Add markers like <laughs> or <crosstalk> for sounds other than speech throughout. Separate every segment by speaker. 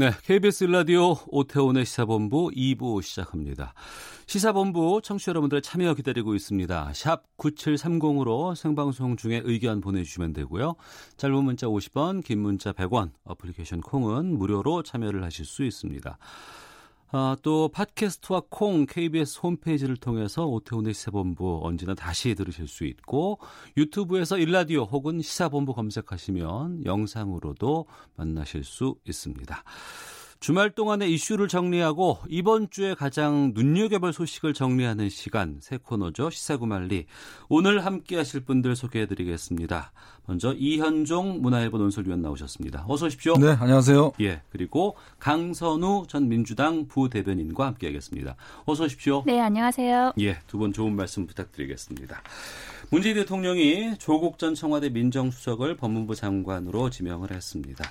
Speaker 1: 네, KBS 라디오 오태훈의 시사본부 2부 시작합니다. 시사본부 청취자 여러분들의 참여 기다리고 있습니다. 샵 9730으로 생방송 중에 의견 보내주시면 되고요. 짧은 문자 50원, 긴 문자 100원, 어플리케이션 콩은 무료로 참여를 하실 수 있습니다. 아, 또 팟캐스트와 콩 KBS 홈페이지를 통해서 오태훈의 시사본부 언제나 다시 들으실 수 있고 유튜브에서 일라디오 혹은 시사본부 검색하시면 영상으로도 만나실 수 있습니다. 주말 동안의 이슈를 정리하고 이번 주에 가장 눈여겨볼 소식을 정리하는 시간 새 코너죠 시사구말리 오늘 함께하실 분들 소개해드리겠습니다. 먼저 이현종 문화일보 논설위원 나오셨습니다. 어서 오십시오.
Speaker 2: 네, 안녕하세요.
Speaker 1: 예, 그리고 강선우 전 민주당 부대변인과 함께하겠습니다. 어서 오십시오.
Speaker 3: 네, 안녕하세요.
Speaker 1: 예, 두 분 좋은 말씀 부탁드리겠습니다. 문재인 대통령이 조국 전 청와대 민정수석을 법무부 장관으로 지명을 했습니다.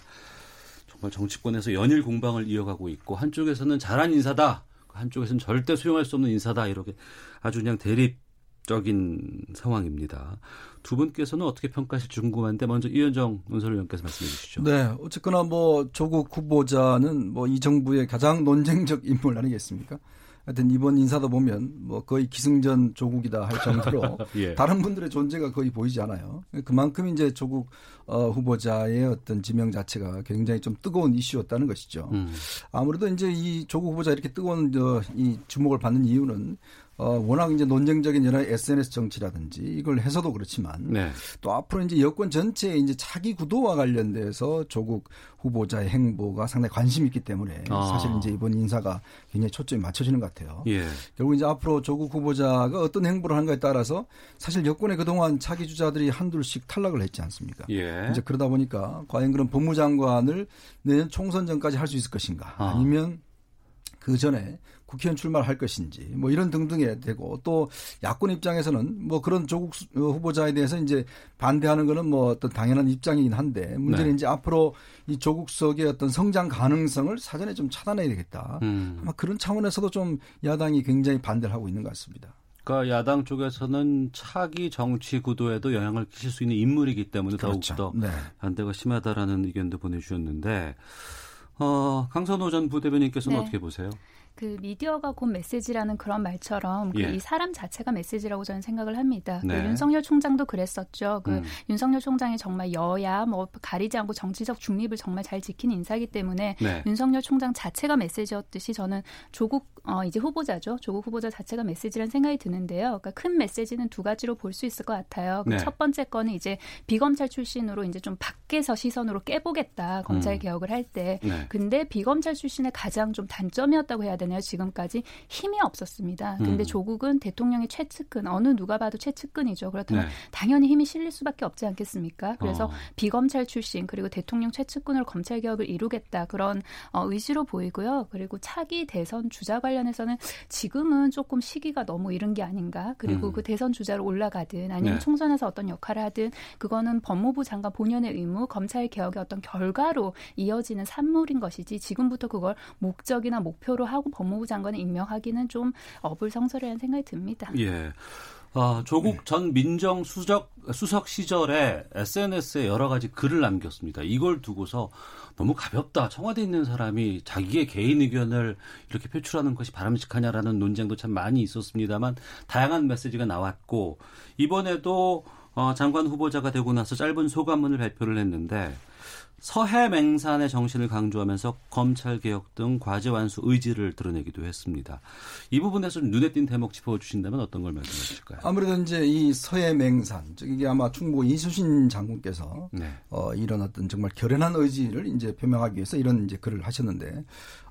Speaker 1: 정말 정치권에서 연일 공방을 이어가고 있고 한쪽에서는 잘한 인사다, 한쪽에서는 절대 수용할 수 없는 인사다 이렇게 아주 그냥 대립적인 상황입니다. 두 분께서는 어떻게 평가하실지 궁금한데 먼저 이현정 논설위원께서 말씀해 주시죠.
Speaker 2: 네, 어쨌거나 뭐 조국 후보자는 뭐 이 정부의 가장 논쟁적 인물 아니겠습니까? 하여튼 이번 인사도 보면 뭐 거의 기승전 조국이다 할 정도로 <laughs> 예. 다른 분들의 존재가 거의 보이지 않아요. 그만큼 이제 조국 어, 후보자의 어떤 지명 자체가 굉장히 좀 뜨거운 이슈였다는 것이죠. 음. 아무래도 이제 이 조국 후보자 이렇게 뜨거운 저, 이 주목을 받는 이유는 어, 워낙 이제 논쟁적인 여러 SNS 정치라든지 이걸 해서도 그렇지만 네. 또 앞으로 이제 여권 전체의 이제 차기 구도와 관련돼서 조국 후보자의 행보가 상당히 관심 있기 때문에 아. 사실 이제 이번 인사가 굉장히 초점이 맞춰지는 것 같아요. 예. 결국 이제 앞으로 조국 후보자가 어떤 행보를 하는가에 따라서 사실 여권의 그동안 차기 주자들이 한둘씩 탈락을 했지 않습니까? 예. 이제 그러다 보니까 과연 그런 법무장관을 내년 총선 전까지 할 수 있을 것인가 아. 아니면 그 전에 국회의원 출마를 할 것인지 뭐 이런 등등에 되고 또 야권 입장에서는 뭐 그런 조국 후보자에 대해서 이제 반대하는 거는 뭐 어떤 당연한 입장이긴 한데 문제는 네. 이제 앞으로 이 조국석의 어떤 성장 가능성을 사전에 좀 차단해야 되겠다. 음. 아마 그런 차원에서도 좀 야당이 굉장히 반대를 하고 있는 것 같습니다.
Speaker 1: 그러니까 야당 쪽에서는 차기 정치 구도에도 영향을 끼칠 수 있는 인물이기 때문에 그렇죠. 더욱더 네. 반대가 심하다라는 의견도 보내주셨는데 어, 강선호 전 부대변인께서는 네. 어떻게 보세요?
Speaker 3: 그 미디어가 곧 메시지라는 그런 말처럼 그 예. 이 사람 자체가 메시지라고 저는 생각을 합니다. 그 네. 그 윤석열 총장도 그랬었죠. 그 음. 윤석열 총장이 정말 여야 뭐 가리지 않고 정치적 중립을 정말 잘 지킨 인사이기 때문에 네. 윤석열 총장 자체가 메시지였듯이 저는 조국 어 이제 후보자죠. 조국 후보자 자체가 메시지라는 생각이 드는데요. 그러니까 큰 메시지는 두 가지로 볼 수 있을 것 같아요. 그 네. 첫 번째 거는 이제 비검찰 출신으로 이제 좀 밖에서 시선으로 깨보겠다 검찰 음. 개혁을 할 때. 네. 근데 비검찰 출신의 가장 좀 단점이었다고 해야 되나? 되나요? 지금까지 힘이 없었습니다. 근데 음. 조국은 대통령의 최측근, 어느 누가 봐도 최측근이죠. 그렇다면 네. 당연히 힘이 실릴 수밖에 없지 않겠습니까? 그래서 어. 비검찰 출신 그리고 대통령 최측근으로 검찰 개혁을 이루겠다 그런 어, 의지로 보이고요. 그리고 차기 대선 주자 관련해서는 지금은 조금 시기가 너무 이른 게 아닌가. 그리고 음. 그 대선 주자로 올라가든 아니면 네. 총선에서 어떤 역할을 하든 그거는 법무부 장관 본연의 의무, 검찰 개혁의 어떤 결과로 이어지는 산물인 것이지 지금부터 그걸 목적이나 목표로 하고 법무부 장관을 임명하기는 좀 어불성설이라는 생각이 듭니다.
Speaker 1: 예. 아, 조국 전 민정수석 수석 시절에 SNS에 여러 가지 글을 남겼습니다. 이걸 두고서 너무 가볍다. 청와대에 있는 사람이 자기의 개인 의견을 이렇게 표출하는 것이 바람직하냐라는 논쟁도 참 많이 있었습니다만 다양한 메시지가 나왔고 이번에도 어, 장관 후보자가 되고 나서 짧은 소감문을 발표를 했는데 서해 맹산의 정신을 강조하면서 검찰 개혁 등 과제 완수 의지를 드러내기도 했습니다. 이 부분에서 눈에 띈 대목 짚어주신다면 어떤 걸 말씀해 주실까요?
Speaker 2: 아무래도 이제 이 서해 맹산, 이게 아마 충북 이수신 장군께서 네. 어, 이런 어떤 정말 결연한 의지를 이제 표명하기 위해서 이런 이제 글을 하셨는데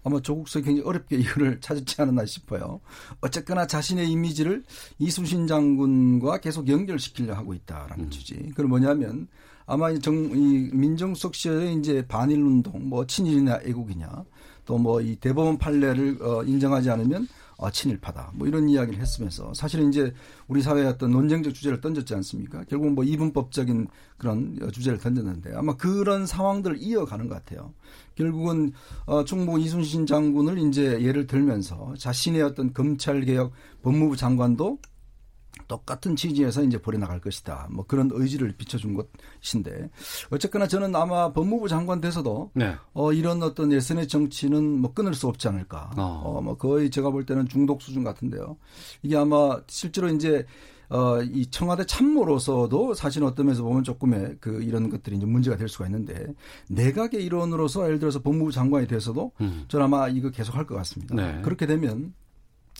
Speaker 2: 아마 조국석이 굉장히 어렵게 <laughs> 이거를 찾았지 않았나 싶어요. 어쨌거나 자신의 이미지를 이수신 장군과 계속 연결시키려 하고 있다라는 음. 취지. 그건 뭐냐면 아마 정, 이 민정수석 시절에 이제 반일 운동, 뭐 친일이냐 애국이냐, 또 뭐 이 대법원 판례를 어, 인정하지 않으면 어, 친일파다. 뭐 이런 이야기를 했으면서 사실은 이제 우리 사회의 어떤 논쟁적 주제를 던졌지 않습니까? 결국 뭐 이분법적인 그런 주제를 던졌는데 아마 그런 상황들을 이어가는 것 같아요. 결국은 어, 총무 이순신 장군을 이제 예를 들면서 자신의 어떤 검찰 개혁 법무부 장관도 똑같은 취지에서 이제 벌여나갈 것이다. 뭐 그런 의지를 비춰준 것인데 어쨌거나 저는 아마 법무부 장관 돼서도 네. 어, 이런 어떤 SNS 정치는 뭐 끊을 수 없지 않을까. 어. 어, 뭐 거의 제가 볼 때는 중독 수준 같은데요. 이게 아마 실제로 이제 어, 이 청와대 참모로서도 사실 어떤 면에서 보면 조금의 그 이런 것들이 이제 문제가 될 수가 있는데 내각의 일원으로서 예를 들어서 법무부 장관이 돼서도 음. 저는 아마 이거 계속 할 것 같습니다. 네. 그렇게 되면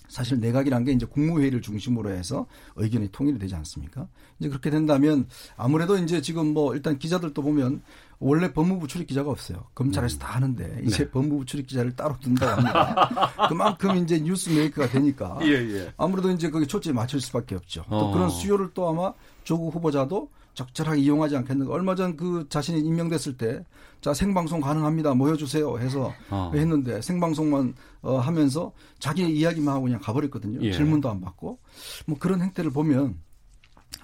Speaker 2: 사실 내각이란 게 이제 국무회의를 중심으로 해서 의견이 통일이 되지 않습니까? 이제 그렇게 된다면 아무래도 이제 지금 뭐 일단 기자들도 보면 원래 법무부 출입 기자가 없어요. 검찰에서 음. 다 하는데 이제 네. 법무부 출입 기자를 따로 둔다고 합니다. <laughs> 그만큼 이제 뉴스 메이커가 되니까 예, 예. 아무래도 이제 거기 초점이 맞출 수밖에 없죠. 또 어. 그런 수요를 또 아마 조국 후보자도 적절하게 이용하지 않겠는가. 얼마 전 그 자신이 임명됐을 때, 자, 생방송 가능합니다. 모여주세요. 해서 어. 했는데, 생방송만 어, 하면서 자기 이야기만 하고 그냥 가버렸거든요. 예. 질문도 안 받고. 뭐 그런 행태를 보면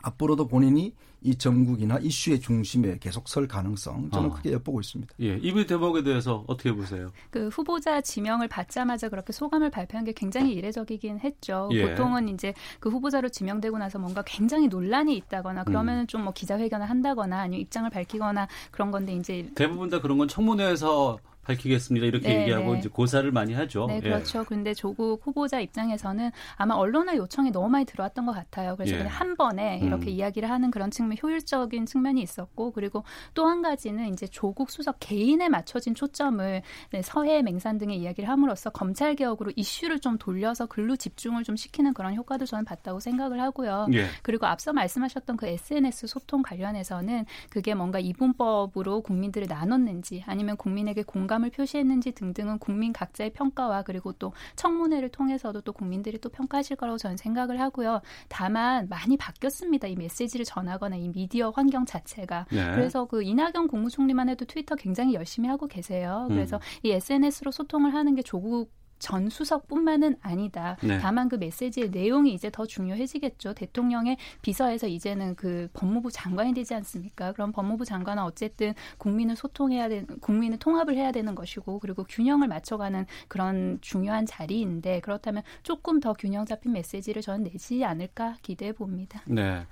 Speaker 2: 앞으로도 본인이 이 전국이나 이슈의 중심에 계속 설 가능성 저는 어. 크게 엿보고 있습니다.
Speaker 1: 예, 이번 대목에 대해서 어떻게 보세요?
Speaker 3: 그 후보자 지명을 받자마자 그렇게 소감을 발표한 게 굉장히 이례적이긴 했죠. 예. 보통은 이제 그 후보자로 지명되고 나서 뭔가 굉장히 논란이 있다거나 그러면은 음. 좀뭐 기자회견을 한다거나 아니면 입장을 밝히거나 그런 건데 이제
Speaker 1: 대부분 다 그런 건 청문회에서 밝히겠습니다. 이렇게 네, 얘기하고 네. 이제 고사를 많이 하죠.
Speaker 3: 네, 예. 그렇죠. 예. 그런데 조국 후보자 입장에서는 아마 언론의 요청이 너무 많이 들어왔던 것 같아요. 그래서 예. 그냥 한 번에 이렇게 음. 이야기를 하는 그런 측면, 효율적인 측면이 있었고, 그리고 또 한 가지는 이제 조국 수석 개인에 맞춰진 초점을 네, 서해 맹산 등의 이야기를 함으로써 검찰 개혁으로 이슈를 좀 돌려서 글로 집중을 좀 시키는 그런 효과도 저는 봤다고 생각을 하고요. 예. 그리고 앞서 말씀하셨던 그 SNS 소통 관련해서는 그게 뭔가 이분법으로 국민들을 나눴는지 아니면 국민에게 공감 공감을 표시했는지 등등은 국민 각자의 평가와 그리고 또 청문회를 통해서도 또 국민들이 또 평가하실 거라고 저는 생각을 하고요. 다만 많이 바뀌었습니다. 이 메시지를 전하거나 이 미디어 환경 자체가. 네. 그래서 그 이낙연 국무총리만 해도 트위터 굉장히 열심히 하고 계세요. 그래서 음. 이 SNS로 소통을 하는 게 조국 전 수석뿐만은 아니다. 네. 다만 그 메시지의 내용이 이제 더 중요해지겠죠. 대통령의 비서에서 이제는 그 법무부 장관이 되지 않습니까? 그럼 법무부 장관은 어쨌든 국민을 소통해야 되는 국민을 통합을 해야 되는 것이고 그리고 균형을 맞춰가는 그런 중요한 자리인데 그렇다면 조금 더 균형 잡힌 메시지를 저는 내지 않을까 기대해 봅니다.
Speaker 1: 네.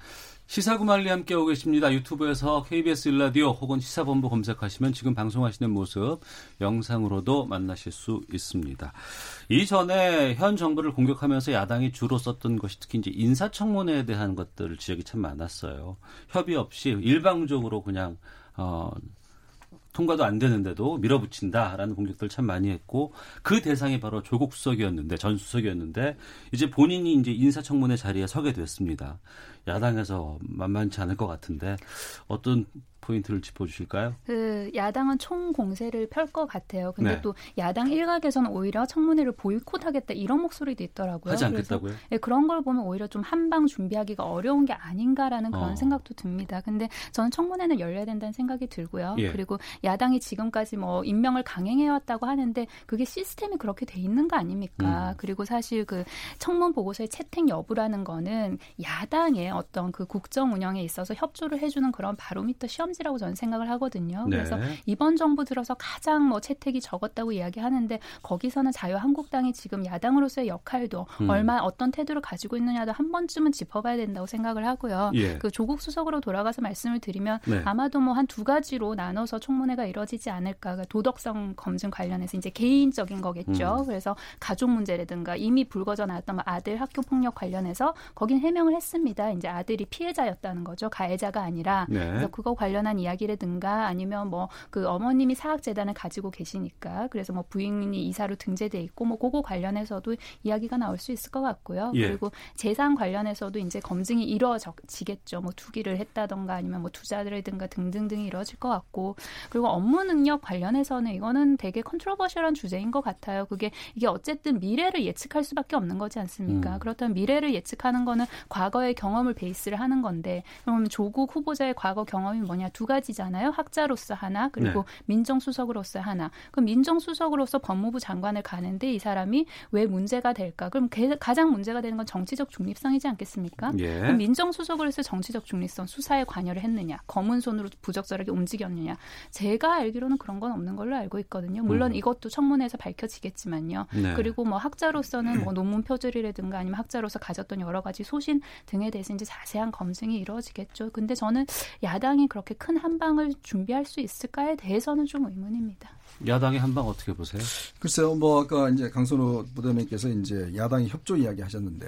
Speaker 1: 시사구말리 함께하고 계십니다. 유튜브에서 KBS 일라디오 혹은 시사본부 검색하시면 지금 방송하시는 모습 영상으로도 만나실 수 있습니다. 이전에 현 정부를 공격하면서 야당이 주로 썼던 것이 특히 이제 인사청문회에 대한 것들 지적이 참 많았어요. 협의 없이 일방적으로 그냥 어 통과도 안 되는데도 밀어붙인다라는 공격들 참 많이 했고 그 대상이 바로 조국 수석이었는데 전 수석이었는데 이제 본인이 이제 인사청문회 자리에 서게 됐습니다. 야당에서 만만치 않을 것 같은데 어떤 포인트를 짚어주실까요?
Speaker 3: 그 야당은 총 공세를 펼 것 같아요. 근데 네. 또 야당 일각에서는 오히려 청문회를 보이콧하겠다 이런 목소리도 있더라고요.
Speaker 1: 하지 않겠다고요?
Speaker 3: 네, 그런 걸 보면 오히려 좀 한방 준비하기가 어려운 게 아닌가라는 그런 어. 생각도 듭니다. 근데 저는 청문회는 열려야 된다는 생각이 들고요. 예. 그리고 야당이 지금까지 뭐 임명을 강행해왔다고 하는데 그게 시스템이 그렇게 돼 있는 거 아닙니까? 음. 그리고 사실 그 청문 보고서의 채택 여부라는 거는 야당의 어떤 그 국정 운영에 있어서 협조를 해주는 그런 바로미터 시험 지 폐지라고 저는 생각을 하거든요. 네. 그래서 이번 정부 들어서 가장 뭐 채택이 적었다고 이야기하는데 거기서는 자유한국당이 지금 야당으로서의 역할도 음. 얼마 어떤 태도를 가지고 있느냐도 한 번쯤은 짚어봐야 된다고 생각을 하고요. 예. 그 조국 수석으로 돌아가서 말씀을 드리면 네. 아마도 뭐 한 두 가지로 나눠서 청문회가 이뤄지지 않을까. 그러니까 도덕성 검증 관련해서 이제 개인적인 거겠죠. 음. 그래서 가족 문제라든가 이미 불거져 나왔던 뭐 아들 학교 폭력 관련해서 거긴 해명을 했습니다. 이제 아들이 피해자였다는 거죠. 가해자가 아니라. 네. 그래서 그거 관련 한 관한 이야기라든가 아니면 뭐 그 어머님이 사학재단을 가지고 계시니까 그래서 뭐 부인이 이사로 등재돼 있고 뭐 그거 관련해서도 이야기가 나올 수 있을 것 같고요. 예. 그리고 재산 관련해서도 이제 검증이 이루어지겠죠. 뭐 투기를 했다던가 아니면 뭐 투자들이든가 등등등이 이루어질 것 같고 그리고 업무 능력 관련해서는 이거는 되게 컨트로버셜한 주제인 것 같아요. 그게 이게 어쨌든 미래를 예측할 수밖에 없는 거지 않습니까? 음. 그렇다면 미래를 예측하는 거는 과거의 경험을 베이스를 하는 건데 그러면 조국 후보자의 과거 경험이 뭐냐 두 가지잖아요. 학자로서 하나 그리고 네. 민정수석으로서 하나. 그럼 민정수석으로서 법무부 장관을 가는데 이 사람이 왜 문제가 될까? 그럼 가장 문제가 되는 건 정치적 중립성이지 않겠습니까? 예. 그럼 민정수석으로서 정치적 중립성 수사에 관여를 했느냐? 검은 손으로 부적절하게 움직였느냐? 제가 알기로는 그런 건 없는 걸로 알고 있거든요. 물론 음. 이것도 청문회에서 밝혀지겠지만요. 네. 그리고 뭐 학자로서는 뭐 논문 표절이라든가 아니면 학자로서 가졌던 여러 가지 소신 등에 대해서 이제 자세한 검증이 이루어지겠죠. 근데 저는 야당이 그렇게 큰 한방을 준비할 수 있을까에 대해서는 좀 의문입니다.
Speaker 1: 야당의 한방 어떻게 보세요?
Speaker 2: 글쎄요, 뭐 아까 이제 강선호 부대변께서 이제 야당의 협조 이야기 하셨는데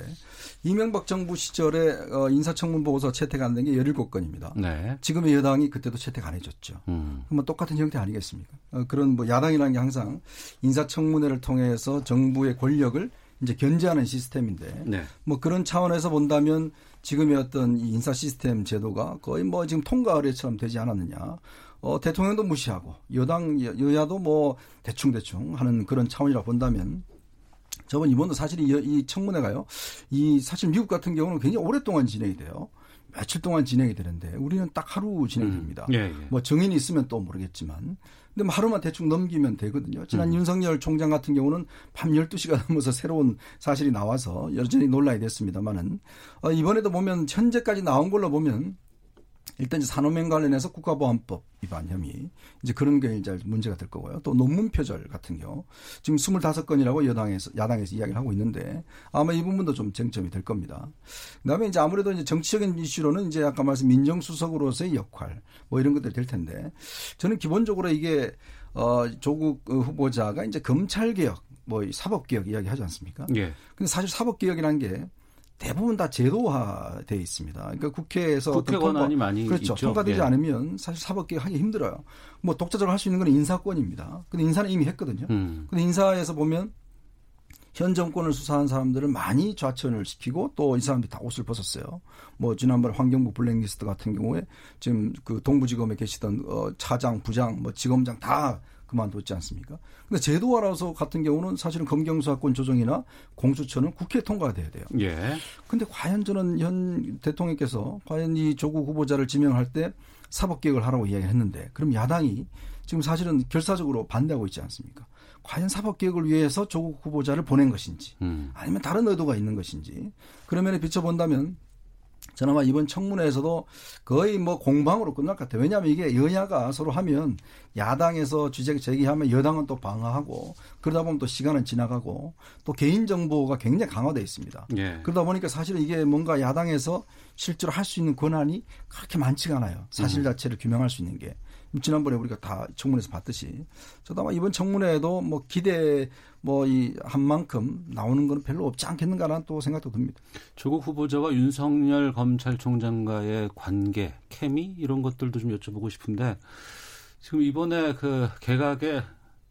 Speaker 2: 이명박 정부 시절에 어, 인사청문 보고서 채택 안 된 게 17건입니다. 네. 지금의 여당이 그때도 채택 안 해줬죠. 음. 그러면 똑같은 형태 아니겠습니까? 어, 그런 뭐 야당이라는 게 항상 인사청문회를 통해서 정부의 권력을 이제 견제하는 시스템인데 네. 뭐 그런 차원에서 본다면 지금의 어떤 인사 시스템 제도가 거의 뭐 지금 통과 의례처럼 되지 않았느냐. 어, 대통령도 무시하고 여당 여야도 뭐 대충 대충 하는 그런 차원이라 본다면 저번 이번도 사실 이, 이 청문회가요. 이 사실 미국 같은 경우는 굉장히 오랫동안 진행이 돼요. 며칠 동안 진행이 되는데 우리는 딱 하루 진행됩니다. 음. 예, 예. 뭐 정인이 있으면 또 모르겠지만 근데 뭐 하루만 대충 넘기면 되거든요. 지난 음. 윤석열 총장 같은 경우는 밤 12시가 <laughs> 넘어서 새로운 사실이 나와서 여전히 논란이 됐습니다만은 어, 이번에도 보면 현재까지 나온 걸로 보면 일단 이제 산업명 관련해서 국가보안법 위반 혐의 이제 그런 게 이제 문제가 될 거고요. 또 논문 표절 같은 경우 지금 25건이라고 여당에서 야당에서 이야기를 하고 있는데 아마 이 부분도 좀 쟁점이 될 겁니다. 그다음에 이제 아무래도 이제 정치적인 이슈로는 이제 아까 말씀 민정수석으로서의 역할 뭐 이런 것들이 될 텐데 저는 기본적으로 이게 어 조국 후보자가 이제 검찰 개혁 뭐 사법 개혁 이야기 하지 않습니까? 예. 근데 사실 사법 개혁이라는 게 대부분 다 제도화돼 있습니다. 그러니까 국회에서
Speaker 1: 국회 권한이 많이
Speaker 2: 그렇죠.
Speaker 1: 있죠.
Speaker 2: 통과되지 예. 않으면 사실 사법개혁 하기 힘들어요. 뭐 독자적으로 할 수 있는 건 인사권입니다. 근데 인사는 이미 했거든요. 음. 근데 인사에서 보면 현 정권을 수사한 사람들을 많이 좌천을 시키고 또 이 사람들이 다 옷을 벗었어요. 뭐 지난번에 환경부 블랙리스트 같은 경우에 지금 그 동부지검에 계시던 어 차장, 부장, 뭐 지검장 다 그만뒀지 않습니까? 근데 제도화라서 같은 경우는 사실은 검경수사권 조정이나 공수처는 국회 통과가 돼야 돼요. 예. 근데 과연 저는 현 대통령께서 과연 이 조국 후보자를 지명할 때 사법개혁을 하라고 이야기를 했는데 그럼 야당이 지금 사실은 결사적으로 반대하고 있지 않습니까? 과연 사법개혁을 위해서 조국 후보자를 보낸 것인지 음. 아니면 다른 의도가 있는 것인지 그러면 비춰본다면 저는 아마 이번 청문회에서도 거의 뭐 공방으로 끝날 것 같아요. 왜냐하면 이게 여야가 서로 하면 야당에서 주제 제기하면 여당은 또 방어하고 그러다 보면 또 시간은 지나가고 또 개인 정보가 굉장히 강화되어 있습니다. 예. 그러다 보니까 사실은 이게 뭔가 야당에서 실제로 할 수 있는 권한이 그렇게 많지가 않아요. 사실 음. 자체를 규명할 수 있는 게. 지난번에 우리가 다 청문회에서 봤듯이 저도 아마 이번 청문회에도 뭐 기대 뭐 이 한 만큼 나오는 건 별로 없지 않겠는가라는 또 생각도 듭니다.
Speaker 1: 조국 후보자와 윤석열 검찰총장과의 관계, 케미 이런 것들도 좀 여쭤보고 싶은데 지금 이번에 그 개각에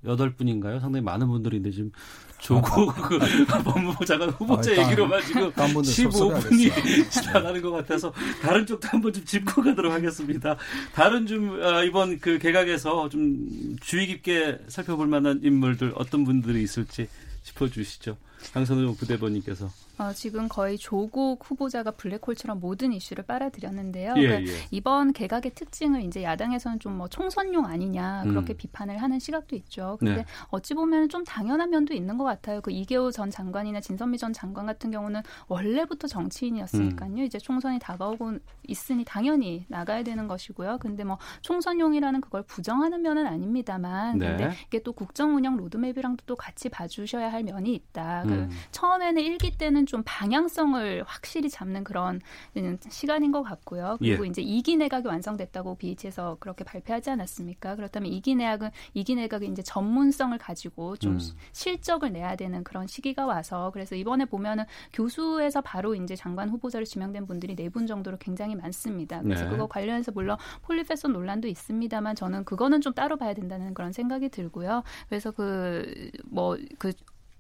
Speaker 1: 여덟 분인가요? 상당히 많은 분들인데 지금 조국 <laughs> 그 법무부 장관 후보자 아, 얘기로만 지금 15분이 지나가는 것 같아서 다른 쪽도 한번 좀 짚고 가도록 하겠습니다. 다른 좀 아, 이번 그 개각에서 좀 주의 깊게 살펴볼 만한 인물들 어떤 분들이 있을지 짚어주시죠. 강선우 부대변인께서.
Speaker 3: 어, 지금 거의 조국 후보자가 블랙홀처럼 모든 이슈를 빨아들였는데요. 예, 그러니까 예. 이번 개각의 특징을 이제 야당에서는 좀 뭐 총선용 아니냐 그렇게 음. 비판을 하는 시각도 있죠. 근데 네. 어찌 보면 좀 당연한 면도 있는 것 같아요. 그 이계호 전 장관이나 진선미 전 장관 같은 경우는 원래부터 정치인이었으니까요. 음. 이제 총선이 다가오고 있으니 당연히 나가야 되는 것이고요. 근데 뭐 총선용이라는 그걸 부정하는 면은 아닙니다만, 네. 근데 이게 또 국정 운영 로드맵이랑도 또 같이 봐주셔야 할 면이 있다. 그 음. 그 처음에는 일기 때는 좀 방향성을 확실히 잡는 그런 시간인 것 같고요. 그리고 예. 이제 이기 내각이 완성됐다고 BH에서 그렇게 발표하지 않았습니까? 그렇다면 이기 내각은 이기 내각이 이제 전문성을 가지고 좀 음. 실적을 내야 되는 그런 시기가 와서 그래서 이번에 보면은 교수에서 바로 이제 장관 후보자로 지명된 분들이 네 분 정도로 굉장히 많습니다. 그래서 네. 그거 관련해서 물론 폴리페서 논란도 있습니다만 저는 그거는 좀 따로 봐야 된다는 그런 생각이 들고요. 그래서 그 뭐그 뭐 그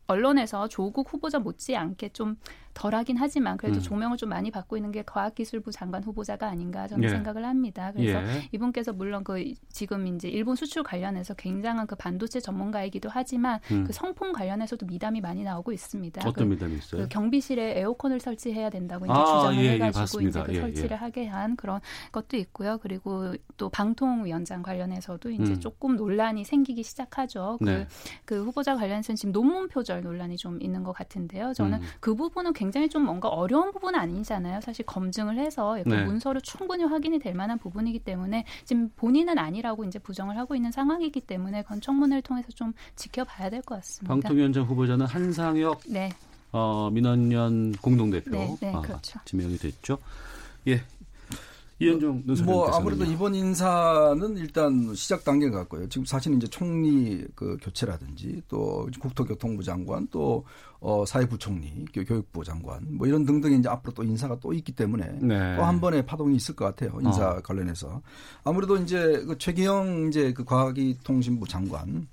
Speaker 3: 언론에서 조국 후보자 못지않게 좀 덜하긴 하지만 그래도 음. 조명을 좀 많이 받고 있는 게 과학기술부 장관 후보자가 아닌가 저는 예. 생각을 합니다. 그래서 예. 이분께서 물론 그 지금 이제 일본 수출 관련해서 굉장한 그 반도체 전문가이기도 하지만 음. 그 성품 관련해서도 미담이 많이 나오고 있습니다.
Speaker 1: 어떤 그, 미담이 있어요?
Speaker 3: 그 경비실에 에어컨을 설치해야 된다고 이제 아, 주장을 예, 예 해가지고 이제 그 예, 설치를 하게 한 그런 것도 있고요. 그리고 또 방통위원장 관련해서도 이제 음. 조금 논란이 생기기 시작하죠. 그, 네. 그 후보자 관련해서는 지금 논문 표절 논란이 좀 있는 것 같은데요. 저는 음. 그 부분은 굉장히 좀 뭔가 어려운 부분은 아니잖아요. 사실 검증을 해서 네. 문서로 충분히 확인이 될 만한 부분이기 때문에 지금 본인은 아니라고 이제 부정을 하고 있는 상황이기 때문에 그건 청문회를 통해서 좀 지켜봐야 될 것 같습니다.
Speaker 1: 방통위원장 후보자는 한상혁 네. 어, 민원연 공동대표
Speaker 3: 네, 네, 아, 그렇죠.
Speaker 1: 지명이 됐죠. 예, 이현종
Speaker 2: 뭐 아무래도 이번 인사는 일단 시작 단계 같고요. 지금 사실은 이제 총리 그 교체라든지 또 국토교통부 장관 또 어, 사회부총리, 교육부 장관 뭐 이런 등등 이제 앞으로 또 인사가 또 있기 때문에 네. 또한 번의 파동이 있을 것 같아요. 인사 어. 관련해서 아무래도 이제 그 최기영 이제 그 과학기통신부 장관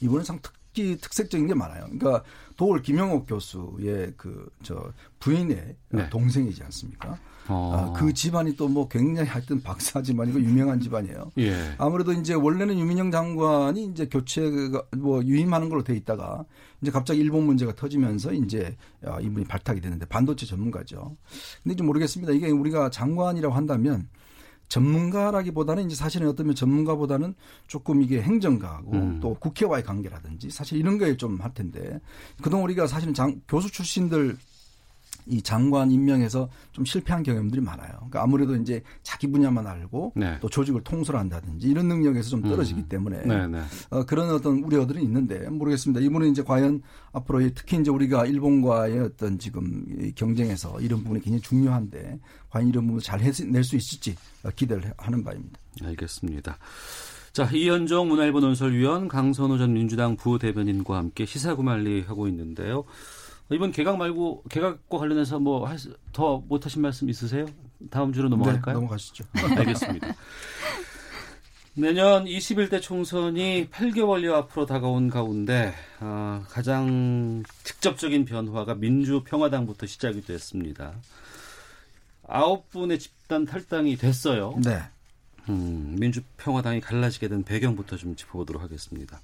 Speaker 2: 이번에 상 특히 특색적인 게 많아요. 그러니까 도올 김영옥 교수의 그 저 부인의 네. 동생이지 않습니까? 어. 아, 그 집안이 또 뭐 굉장히 하여튼 박사 집안이고 유명한 집안이에요. 예. 아무래도 이제 원래는 유민영 장관이 이제 교체가 뭐 유임하는 걸로 돼 있다가 이제 갑자기 일본 문제가 터지면서 이제 이분이 발탁이 됐는데 반도체 전문가죠. 근데 좀 모르겠습니다. 이게 우리가 장관이라고 한다면 전문가라기보다는 이제 사실은 어떠면 전문가보다는 조금 이게 행정가고 음. 또 국회와의 관계라든지 사실 이런 거에 좀 할 텐데 그동안 우리가 사실은 장, 교수 출신들 이 장관 임명에서 좀 실패한 경험들이 많아요. 그러니까 아무래도 이제 자기 분야만 알고 네. 또 조직을 통솔한다든지 이런 능력에서 좀 떨어지기 음. 때문에 네, 네. 어, 그런 어떤 우려들은 있는데 모르겠습니다. 이분은 이제 과연 앞으로 특히 이제 우리가 일본과의 어떤 지금 경쟁에서 이런 부분이 굉장히 중요한데 과연 이런 부분을 잘낼수 있을지 기대를 하는 바입니다.
Speaker 1: 알겠습니다. 자, 이현정 문화일보 논설위원 강선호 전 민주당 부대변인과 함께 시사구말리 하고 있는데요. 이번 개각 말고 개각과 관련해서 뭐 더 못하신 말씀 있으세요? 다음 주로 넘어갈까요?
Speaker 2: 네, 넘어가시죠. <laughs>
Speaker 1: 알겠습니다. 내년 21대 총선이 8개월여 앞으로 다가온 가운데 어, 가장 직접적인 변화가 민주평화당부터 시작이 됐습니다. 아홉 분의 집단 탈당이 됐어요.
Speaker 2: 네.
Speaker 1: 음, 민주평화당이 갈라지게 된 배경부터 좀 짚어보도록 하겠습니다.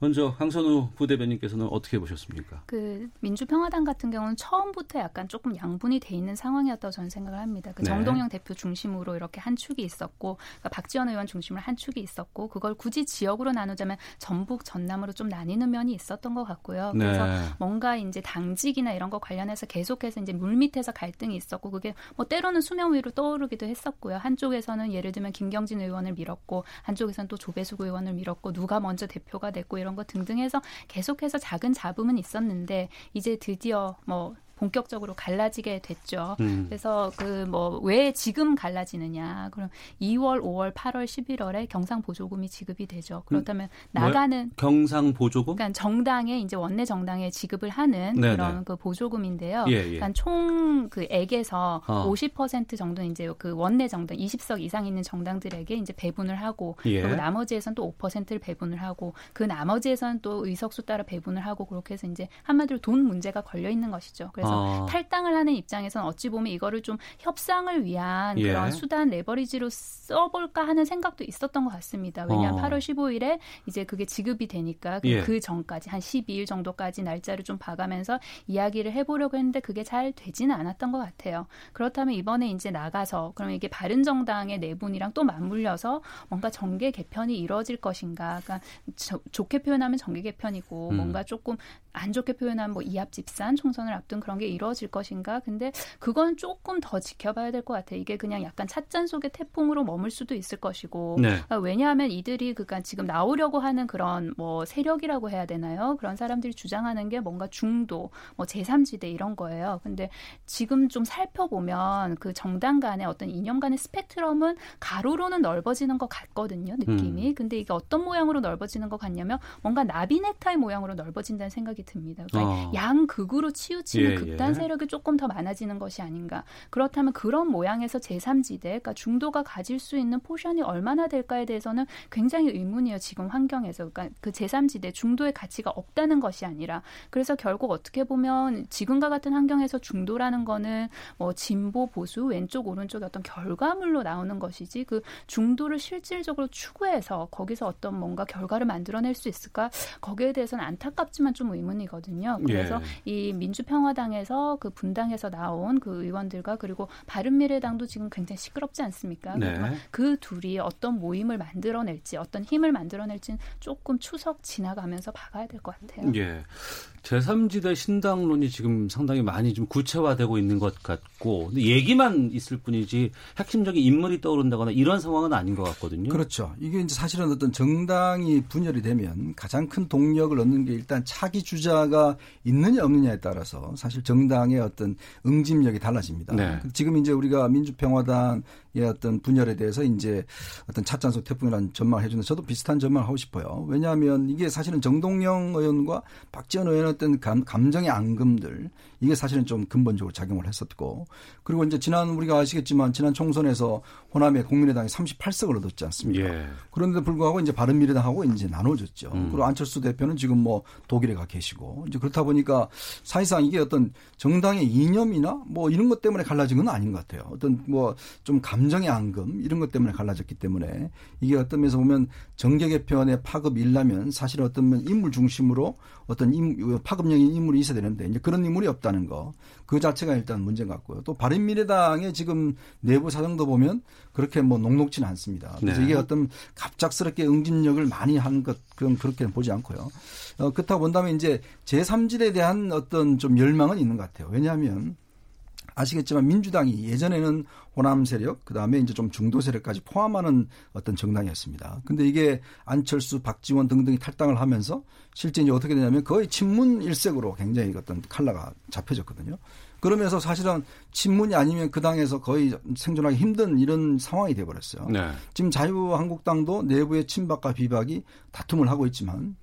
Speaker 1: 먼저 강선우 부대변인께서는 어떻게 보셨습니까?
Speaker 3: 그 민주평화당 같은 경우는 처음부터 약간 조금 양분이 돼 있는 상황이었다고 저는 생각을 합니다. 그 네. 정동영 대표 중심으로 이렇게 한 축이 있었고 그러니까 박지원 의원 중심으로 한 축이 있었고 그걸 굳이 지역으로 나누자면 전북 전남으로 좀 나뉘는 면이 있었던 것 같고요. 그래서 네. 뭔가 이제 당직이나 이런 거 관련해서 계속해서 이제 물밑에서 갈등이 있었고 그게 뭐 때로는 수면 위로 떠오르기도 했었고요. 한쪽에서는 예를 들면 김경진 의원을 밀었고 한쪽에서는 또 조배숙 의원을 밀었고 누가 먼저 대표가 됐고 이런 이런 것 등등 해서 계속해서 작은 잡음은 있었는데 이제 드디어 뭐 본격적으로 갈라지게 됐죠. 음. 그래서 그 뭐 왜 지금 갈라지느냐? 그럼 2월, 5월, 8월, 11월에 경상 보조금이 지급이 되죠. 그렇다면 음, 나가는
Speaker 1: 경상 보조금?
Speaker 3: 그러니까 정당에 이제 원내 정당에 지급을 하는 네네. 그런 그 보조금인데요. 예, 예. 그러니까 총그 액에서 어. 50% 정도 이제 그 원내 정당 20석 이상 있는 정당들에게 이제 배분을 하고 예. 그리고 나머지에선 또 5%를 배분을 하고 그 나머지에선 또 의석수 따라 배분을 하고 그렇게 해서 이제 한마디로 돈 문제가 걸려 있는 것이죠. 그래서 그래서 어. 탈당을 하는 입장에서는 어찌 보면 이거를 좀 협상을 위한 예. 그런 수단 레버리지로 써볼까 하는 생각도 있었던 것 같습니다. 왜냐하면 어. 8월 15일에 이제 그게 지급이 되니까 그, 예. 그 전까지 한 12일 정도까지 날짜를 좀 봐가면서 이야기를 해보려고 했는데 그게 잘 되지는 않았던 것 같아요. 그렇다면 이번에 이제 나가서 그럼 이게 바른정당의 내분이랑 또 맞물려서 뭔가 정계 개편이 이루어질 것인가. 그러니까 저, 좋게 표현하면 정계 개편이고 음. 뭔가 조금 안 좋게 표현하면 뭐 이합 집산 총선을 앞둔 그런 게 이루어질 것인가? 근데 그건 조금 더 지켜봐야 될 것 같아요. 이게 그냥 약간 찻잔 속의 태풍으로 머물 수도 있을 것이고 네. 그러니까 왜냐하면 이들이 그니까 지금 나오려고 하는 그런 뭐 세력이라고 해야 되나요? 그런 사람들이 주장하는 게 뭔가 중도, 뭐 제3지대 이런 거예요. 근데 지금 좀 살펴보면 그 정당 간의 어떤 이념 간의 스펙트럼은 가로로는 넓어지는 것 같거든요. 느낌이. 음. 근데 이게 어떤 모양으로 넓어지는 것 같냐면 뭔가 나비 넥타이 모양으로 넓어진다는 생각이 듭니다. 그러니까 어. 양극으로 치우치는 예, 극단 세력이 조금 더 많아지는 것이 아닌가. 그렇다면 그런 모양에서 제3지대, 그러니까 중도가 가질 수 있는 포션이 얼마나 될까에 대해서는 굉장히 의문이에요. 지금 환경에서. 그러니까 그 제3지대 중도의 가치가 없다는 것이 아니라 그래서 결국 어떻게 보면 지금과 같은 환경에서 중도라는 거는 뭐 진보 보수 왼쪽 오른쪽의 어떤 결과물로 나오는 것이지 그 중도를 실질적으로 추구해서 거기서 어떤 뭔가 결과를 만들어낼 수 있을까 거기에 대해서는 안타깝지만 좀 의문이거든요. 그래서 예. 이 민주평화당 에서 그 분당에서 나온 그 의원들과 그리고 바른미래당도 지금 굉장히 시끄럽지 않습니까? 네. 그 둘이 어떤 모임을 만들어낼지 어떤 힘을 만들어낼지는 조금 추석 지나가면서 봐가야 될 것 같아요.
Speaker 1: 예. 제3지대 신당론이 지금 상당히 많이 좀 구체화되고 있는 것 같고 근데 얘기만 있을 뿐이지 핵심적인 인물이 떠오른다거나 이런 상황은 아닌 것 같거든요.
Speaker 2: 그렇죠. 이게 이제 사실은 어떤 정당이 분열이 되면 가장 큰 동력을 얻는 게 일단 차기 주자가 있느냐 없느냐에 따라서 사실 정당의 어떤 응집력이 달라집니다. 네. 지금 이제 우리가 민주평화당 의 어떤 분열에 대해서 이제 어떤 찻잔 속 태풍이라는 전망을 해주는 저도 비슷한 전망을 하고 싶어요. 왜냐하면 이게 사실은 정동영 의원과 박지원 의원의 어떤 감, 감정의 앙금들 이게 사실은 좀 근본적으로 작용을 했었고 그리고 이제 지난 우리가 아시겠지만 지난 총선에서 호남의 국민의당이 38석을 얻었지 않습니까? 예. 그런데 불구하고 이제 바른미래당하고 이제 나눠졌죠. 음. 그리고 안철수 대표는 지금 뭐 독일에 가 계시고 이제 그렇다 보니까 사실상 이게 어떤 정당의 이념이나 뭐 이런 것 때문에 갈라진 건 아닌 것 같아요. 어떤 뭐 좀 감정의 앙금 이런 것 때문에 갈라졌기 때문에 이게 어떤 면에서 보면 정계 개편의 파급이 일라면 사실 어떤 면 인물 중심으로 어떤 임, 파급력인 인물이 있어야 되는데 이제 그런 인물이 없다는 거 그 자체가 일단 문제 같고요. 또 바른미래당의 지금 내부 사정도 보면 그렇게 뭐 녹록지는 않습니다. 그래서 네. 이게 어떤 갑작스럽게 응집력을 많이 한 것 그런 그렇게는 보지 않고요. 어, 그렇다고 본다면 이제 제3지대에 대한 어떤 좀 열망은 있는 것 같아요. 왜냐하면 아시겠지만 민주당이 예전에는 호남 세력 그 다음에 이제 좀 중도 세력까지 포함하는 어떤 정당이었습니다. 근데 이게 안철수, 박지원 등등이 탈당을 하면서 실제 이제 어떻게 되냐면 거의 친문 일색으로 굉장히 어떤 칼라가 잡혀졌거든요. 그러면서 사실은 친문이 아니면 그 당에서 거의 생존하기 힘든 이런 상황이 돼버렸어요. 네. 지금 자유한국당도 내부의 친박과 비박이 다툼을 하고 있지만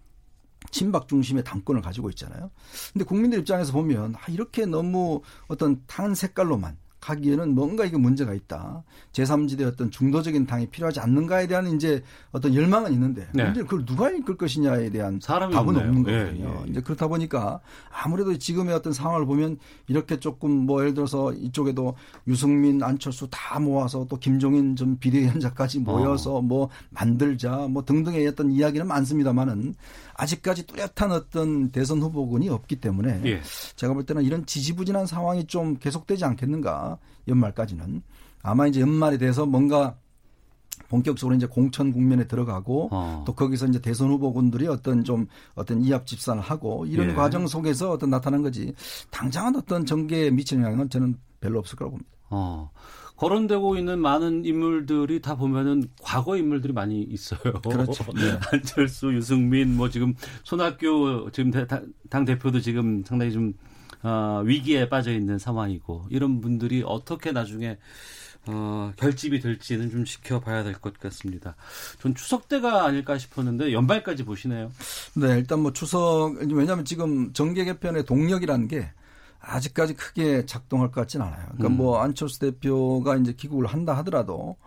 Speaker 2: 친박 중심의 당권을 가지고 있잖아요. 근데 국민들 입장에서 보면 아, 이렇게 너무 어떤 단 색깔로만 하기에는 뭔가 이게 문제가 있다. 제3지대 어떤 중도적인 당이 필요하지 않는가에 대한 이제 어떤 열망은 있는데 네. 문제 그걸 누가 이끌 것이냐에 대한 답은 없네요. 없는 예, 거거든요. 예, 예. 이제 그렇다 보니까 아무래도 지금의 어떤 상황을 보면 이렇게 조금 뭐 예를 들어서 이쪽에도 유승민, 안철수 다 모아서 또 김종인 좀 비대위원장까지 모여서 어. 뭐 만들자 뭐 등등의 어떤 이야기는 많습니다만은 아직까지 뚜렷한 어떤 대선 후보군이 없기 때문에 예. 제가 볼 때는 이런 지지부진한 상황이 좀 계속되지 않겠는가 연말까지는 아마 이제 연말에 대해서 뭔가 본격적으로 이제 공천 국면에 들어가고 어. 또 거기서 이제 대선 후보군들이 어떤 좀 어떤 이합 집산을 하고 이런 예. 과정 속에서 어떤 나타난 거지 당장은 어떤 정계에 미치는 영향은 저는 별로 없을 거라고 봅니다. 어.
Speaker 1: 거론되고 있는 많은 인물들이 다 보면은 과거 인물들이 많이 있어요.
Speaker 2: 그렇죠. <laughs> 네.
Speaker 1: 안철수, 유승민, 뭐 지금 손학규 지금 당 대표도 지금 상당히 좀 어, 위기에 빠져 있는 상황이고 이런 분들이 어떻게 나중에 어, 결집이 될지는 좀 지켜봐야 될 것 같습니다. 전 추석 때가 아닐까 싶었는데 연말까지 보시네요.
Speaker 2: 네, 일단 뭐 추석 왜냐하면 지금 정계 개편의 동력이라는 게 아직까지 크게 작동할 것 같지는 않아요. 그러니까 음. 뭐 안철수 대표가 이제 귀국을 한다 하더라도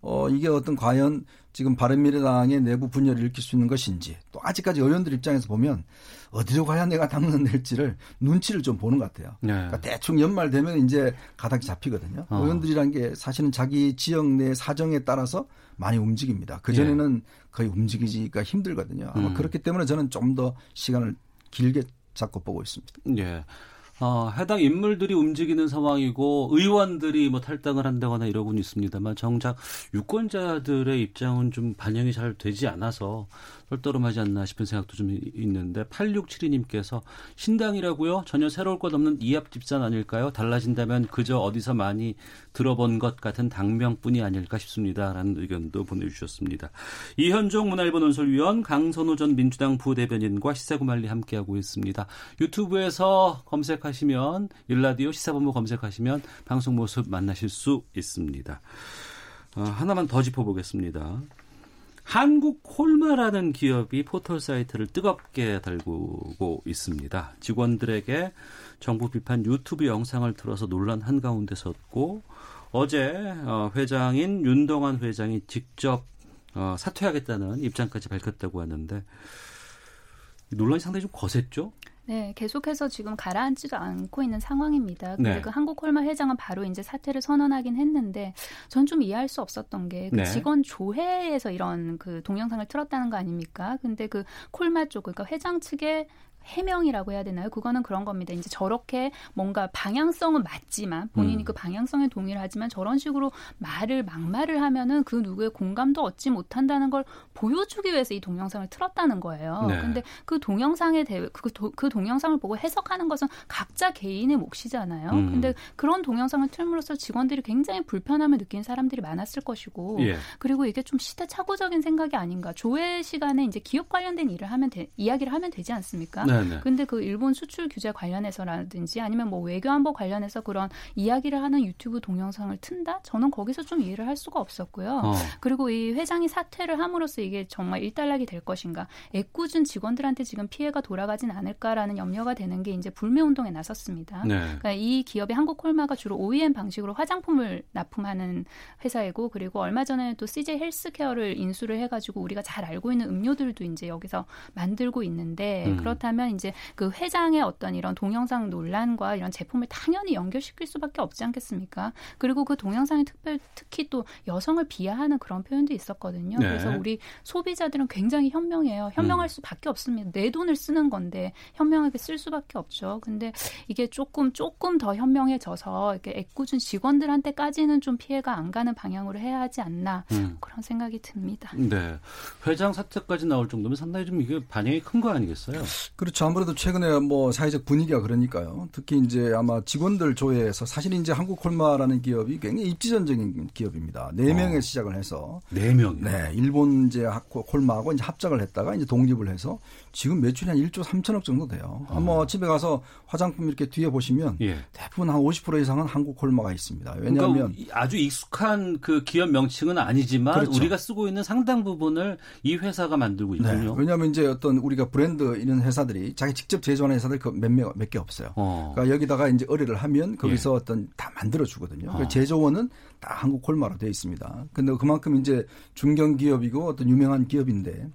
Speaker 2: 어 이게 어떤 과연 지금 바른미래당의 내부 분열을 일으킬 수 있는 것인지 또 아직까지 의원들 입장에서 보면 어디로 가야 내가 당선될지를 눈치를 좀 보는 것 같아요. 네. 그러니까 대충 연말 되면 이제 가닥이 잡히거든요. 어. 의원들이란 게 사실은 자기 지역 내 사정에 따라서 많이 움직입니다. 그 전에는 예. 거의 움직이기가 힘들거든요. 아마 음. 그렇기 때문에 저는 좀 더 시간을 길게 잡고 보고 있습니다.
Speaker 1: 예. 어, 해당 인물들이 움직이는 상황이고 의원들이 뭐 탈당을 한다거나 이러고는 있습니다만 정작 유권자들의 입장은 좀 반영이 잘 되지 않아서 똘똘하지 않나 싶은 생각도 좀 있는데 8672님께서 신당이라고요? 전혀 새로울 것 없는 이합 집산 아닐까요? 달라진다면 그저 어디서 많이 들어본 것 같은 당명뿐이 아닐까 싶습니다라는 의견도 보내주셨습니다. 이현종 문화일보 논설위원 강선우 전 민주당 부대변인과 시사구말리 함께하고 있습니다. 유튜브에서 검색하 시면 일라디오 시사본부 검색하시면 방송 모습 만나실 수 있습니다. 어, 하나만 더 짚어보겠습니다. 한국 콜마라는 기업이 포털 사이트를 뜨겁게 달구고 있습니다. 직원들에게 정부 비판 유튜브 영상을 틀어서 논란 한가운데 섰고 어제 어, 회장인 윤동환 회장이 직접 어, 사퇴하겠다는 입장까지 밝혔다고 하는데 논란이 상당히 좀 거셌죠?
Speaker 3: 네, 계속해서 지금 가라앉지도 않고 있는 상황입니다. 근데 네. 그 한국콜마 회장은 바로 이제 사퇴를 선언하긴 했는데 전 좀 이해할 수 없었던 게그 네. 직원 조회에서 이런 그 동영상을 틀었다는 거 아닙니까? 근데 그 콜마 쪽 그러니까 회장 측의 해명이라고 해야 되나요? 그거는 그런 겁니다. 이제 저렇게 뭔가 방향성은 맞지만 본인이 음. 그 방향성에 동의를 하지만 저런 식으로 말을 막말을 하면은 그 누구의 공감도 얻지 못한다는 걸 보여주기 위해서 이 동영상을 틀었다는 거예요. 네. 근데 그 동영상에 대해 그, 도, 그 동영상을 보고 해석하는 것은 각자 개인의 몫이잖아요. 음. 근데 그런 동영상을 틀므로써 직원들이 굉장히 불편함을 느낀 사람들이 많았을 것이고 예. 그리고 이게 좀 시대착오적인 생각이 아닌가. 조회 시간에 이제 기업 관련된 일을 하면 되, 이야기를 하면 되지 않습니까? 네 네. 근데 그 일본 수출 규제 관련해서라든지 아니면 뭐 외교 안보 관련해서 그런 이야기를 하는 유튜브 동영상을 튼다? 저는 거기서 좀 이해를 할 수가 없었고요. 어. 그리고 이 회장이 사퇴를 함으로써 이게 정말 일단락이 될 것인가? 애꿎은 직원들한테 지금 피해가 돌아가진 않을까라는 염려가 되는 게 이제 불매 운동에 나섰습니다. 네. 그러니까 이 기업이 한국 콜마가 주로 OEM 방식으로 화장품을 납품하는 회사이고 그리고 얼마 전에 또 CJ 헬스케어를 인수를 해가지고 우리가 잘 알고 있는 음료들도 이제 여기서 만들고 있는데 음. 그렇다면 그러면 이제 그 회장의 어떤 이런 동영상 논란과 이런 제품을 당연히 연결시킬 수밖에 없지 않겠습니까? 그리고 그 동영상이 특별 특히 또 여성을 비하하는 그런 표현도 있었거든요. 네. 그래서 우리 소비자들은 굉장히 현명해요. 현명할 음. 수밖에 없습니다. 내 돈을 쓰는 건데 현명하게 쓸 수밖에 없죠. 근데 이게 조금 조금 더 현명해져서 이렇게 애꿎은 직원들한테까지는 좀 피해가 안 가는 방향으로 해야 하지 않나 음. 그런 생각이 듭니다.
Speaker 1: 네, 회장 사태까지 나올 정도면 상당히 좀 이게 반영이 큰 거 아니겠어요?
Speaker 2: 그렇 죠. 아무래도 최근에 뭐 사회적 분위기가 그러니까요. 특히 이제 아마 직원들 조회에서 사실 이제 한국콜마라는 기업이 굉장히 입지전적인 기업입니다. 네 명에 어. 시작을 해서
Speaker 1: 네 명.
Speaker 2: 네, 일본 이제 콜마하고 이제 합작을 했다가 이제 독립을 해서 지금 매출이 한 1조 3천억 정도 돼요. 어. 뭐 집에 가서 화장품 이렇게 뒤에 보시면 예. 대부분 한 50% 이상은 한국콜마가 있습니다. 왜냐하면
Speaker 1: 그러니까 아주 익숙한 그 기업 명칭은 아니지만 그렇죠. 우리가 쓰고 있는 상당 부분을 이 회사가 만들고 네. 있군요.
Speaker 2: 네. 왜냐하면 이제 어떤 우리가 브랜드 이런 회사들이 자기 직접 제조하는 회사들 그 몇몇 개 없어요. 어. 그러니까 여기다가 이제 의뢰를 하면 거기서 예. 어떤 다 만들어 주거든요. 어. 제조원은 다 한국 콜마로 되어 있습니다. 근데 그만큼 이제 중견 기업이고 어떤 유명한 기업인데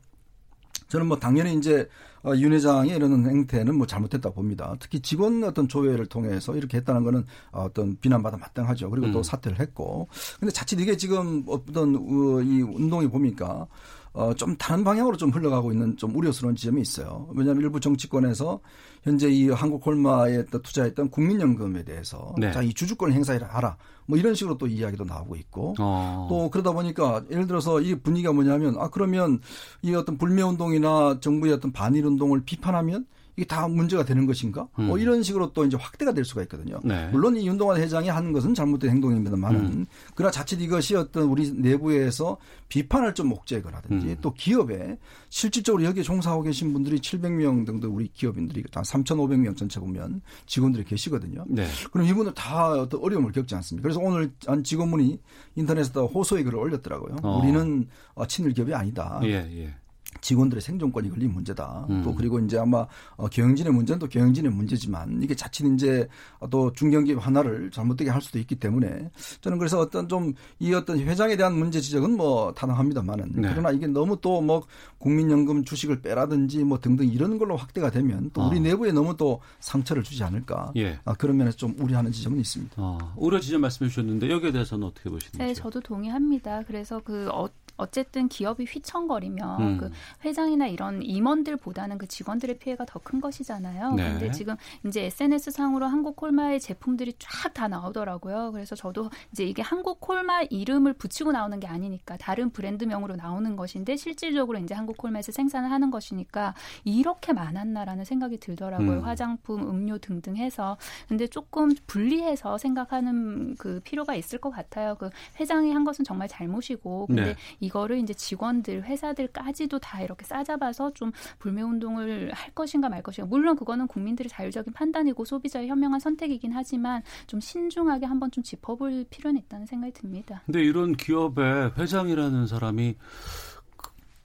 Speaker 2: 저는 뭐 당연히 이제 어, 윤 회장의 이런 행태는 뭐 잘못했다 고 봅니다. 특히 직원 어떤 조회를 통해서 이렇게 했다는 거는 어떤 비난받아 마땅하죠. 그리고 또 음. 사퇴를 했고. 근데 자칫 이게 지금 어떤 어, 이 운동이 보니까 어, 좀 다른 방향으로 좀 흘러가고 있는 좀 우려스러운 지점이 있어요. 왜냐하면 일부 정치권에서 현재 이 한국 콜마에 투자했던 국민연금에 대해서 네. 자, 이 주주권 행사를 하라. 뭐 이런 식으로 또 이야기도 나오고 있고 어. 또 그러다 보니까 예를 들어서 이 분위기가 뭐냐면 아 그러면 이 어떤 불매 운동이나 정부의 어떤 반일 운동을 비판하면 이게 다 문제가 되는 것인가? 뭐 음. 뭐 이런 식으로 또 이제 확대가 될 수가 있거든요. 네. 물론 이 윤동환 회장이 하는 것은 잘못된 행동입니다만은 음. 그러나 자칫 이것이 어떤 우리 내부에서 비판을 좀 목재거라든지 음. 또 기업에 실질적으로 여기에 종사하고 계신 분들이 700명 정도 우리 기업인들이 한 3,500명 전체 보면 직원들이 계시거든요. 네. 그럼 이분들 다 어떤 어려움을 겪지 않습니까? 그래서 오늘 한 직원분이 인터넷에다 호소의 글을 올렸더라고요. 어. 우리는 친일 기업이 아니다. 예, 예. 직원들의 생존권이 걸린 문제다. 음. 또 그리고 이제 아마 어, 경영진의 문제는 또 경영진의 문제지만 이게 자칫 이제 또 중견기업 하나를 잘못되게 할 수도 있기 때문에 저는 그래서 어떤 좀 이 어떤 회장에 대한 문제 지적은 뭐 타당합니다만은 네. 그러나 이게 너무 또 뭐 국민연금 주식을 빼라든지 뭐 등등 이런 걸로 확대가 되면 또 우리 어. 내부에 너무 또 상처를 주지 않을까 예. 아, 그런 면에서 좀 우려하는 지점은 있습니다.
Speaker 1: 어, 우려 지점 말씀해 주셨는데 여기에 대해서는 어떻게 보시는지?
Speaker 3: 네, 저도 동의합니다. 그래서 그 어, 어쨌든 기업이 휘청거리면 음. 그 회장이나 이런 임원들보다는 그 직원들의 피해가 더 큰 것이잖아요. 네. 근데 지금 이제 SNS 상으로 한국 콜마의 제품들이 쫙 다 나오더라고요. 그래서 저도 이제 이게 한국 콜마 이름을 붙이고 나오는 게 아니니까 다른 브랜드명으로 나오는 것인데 실질적으로 이제 한국 콜마에서 생산을 하는 것이니까 이렇게 많았나라는 생각이 들더라고요. 음. 화장품, 음료 등등 해서 근데 조금 분리해서 생각하는 그 필요가 있을 것 같아요. 그 회장이 한 것은 정말 잘못이고 근데 네. 이거를 이제 직원들, 회사들까지도 다 이렇게 싸잡아서 좀 불매 운동을 할 것인가 말 것인가. 물론 그거는 국민들의 자율적인 판단이고 소비자의 현명한 선택이긴 하지만 좀 신중하게 한번 좀 짚어볼 필요는 있다는 생각이 듭니다.
Speaker 1: 근데 이런 기업의 회장이라는 사람이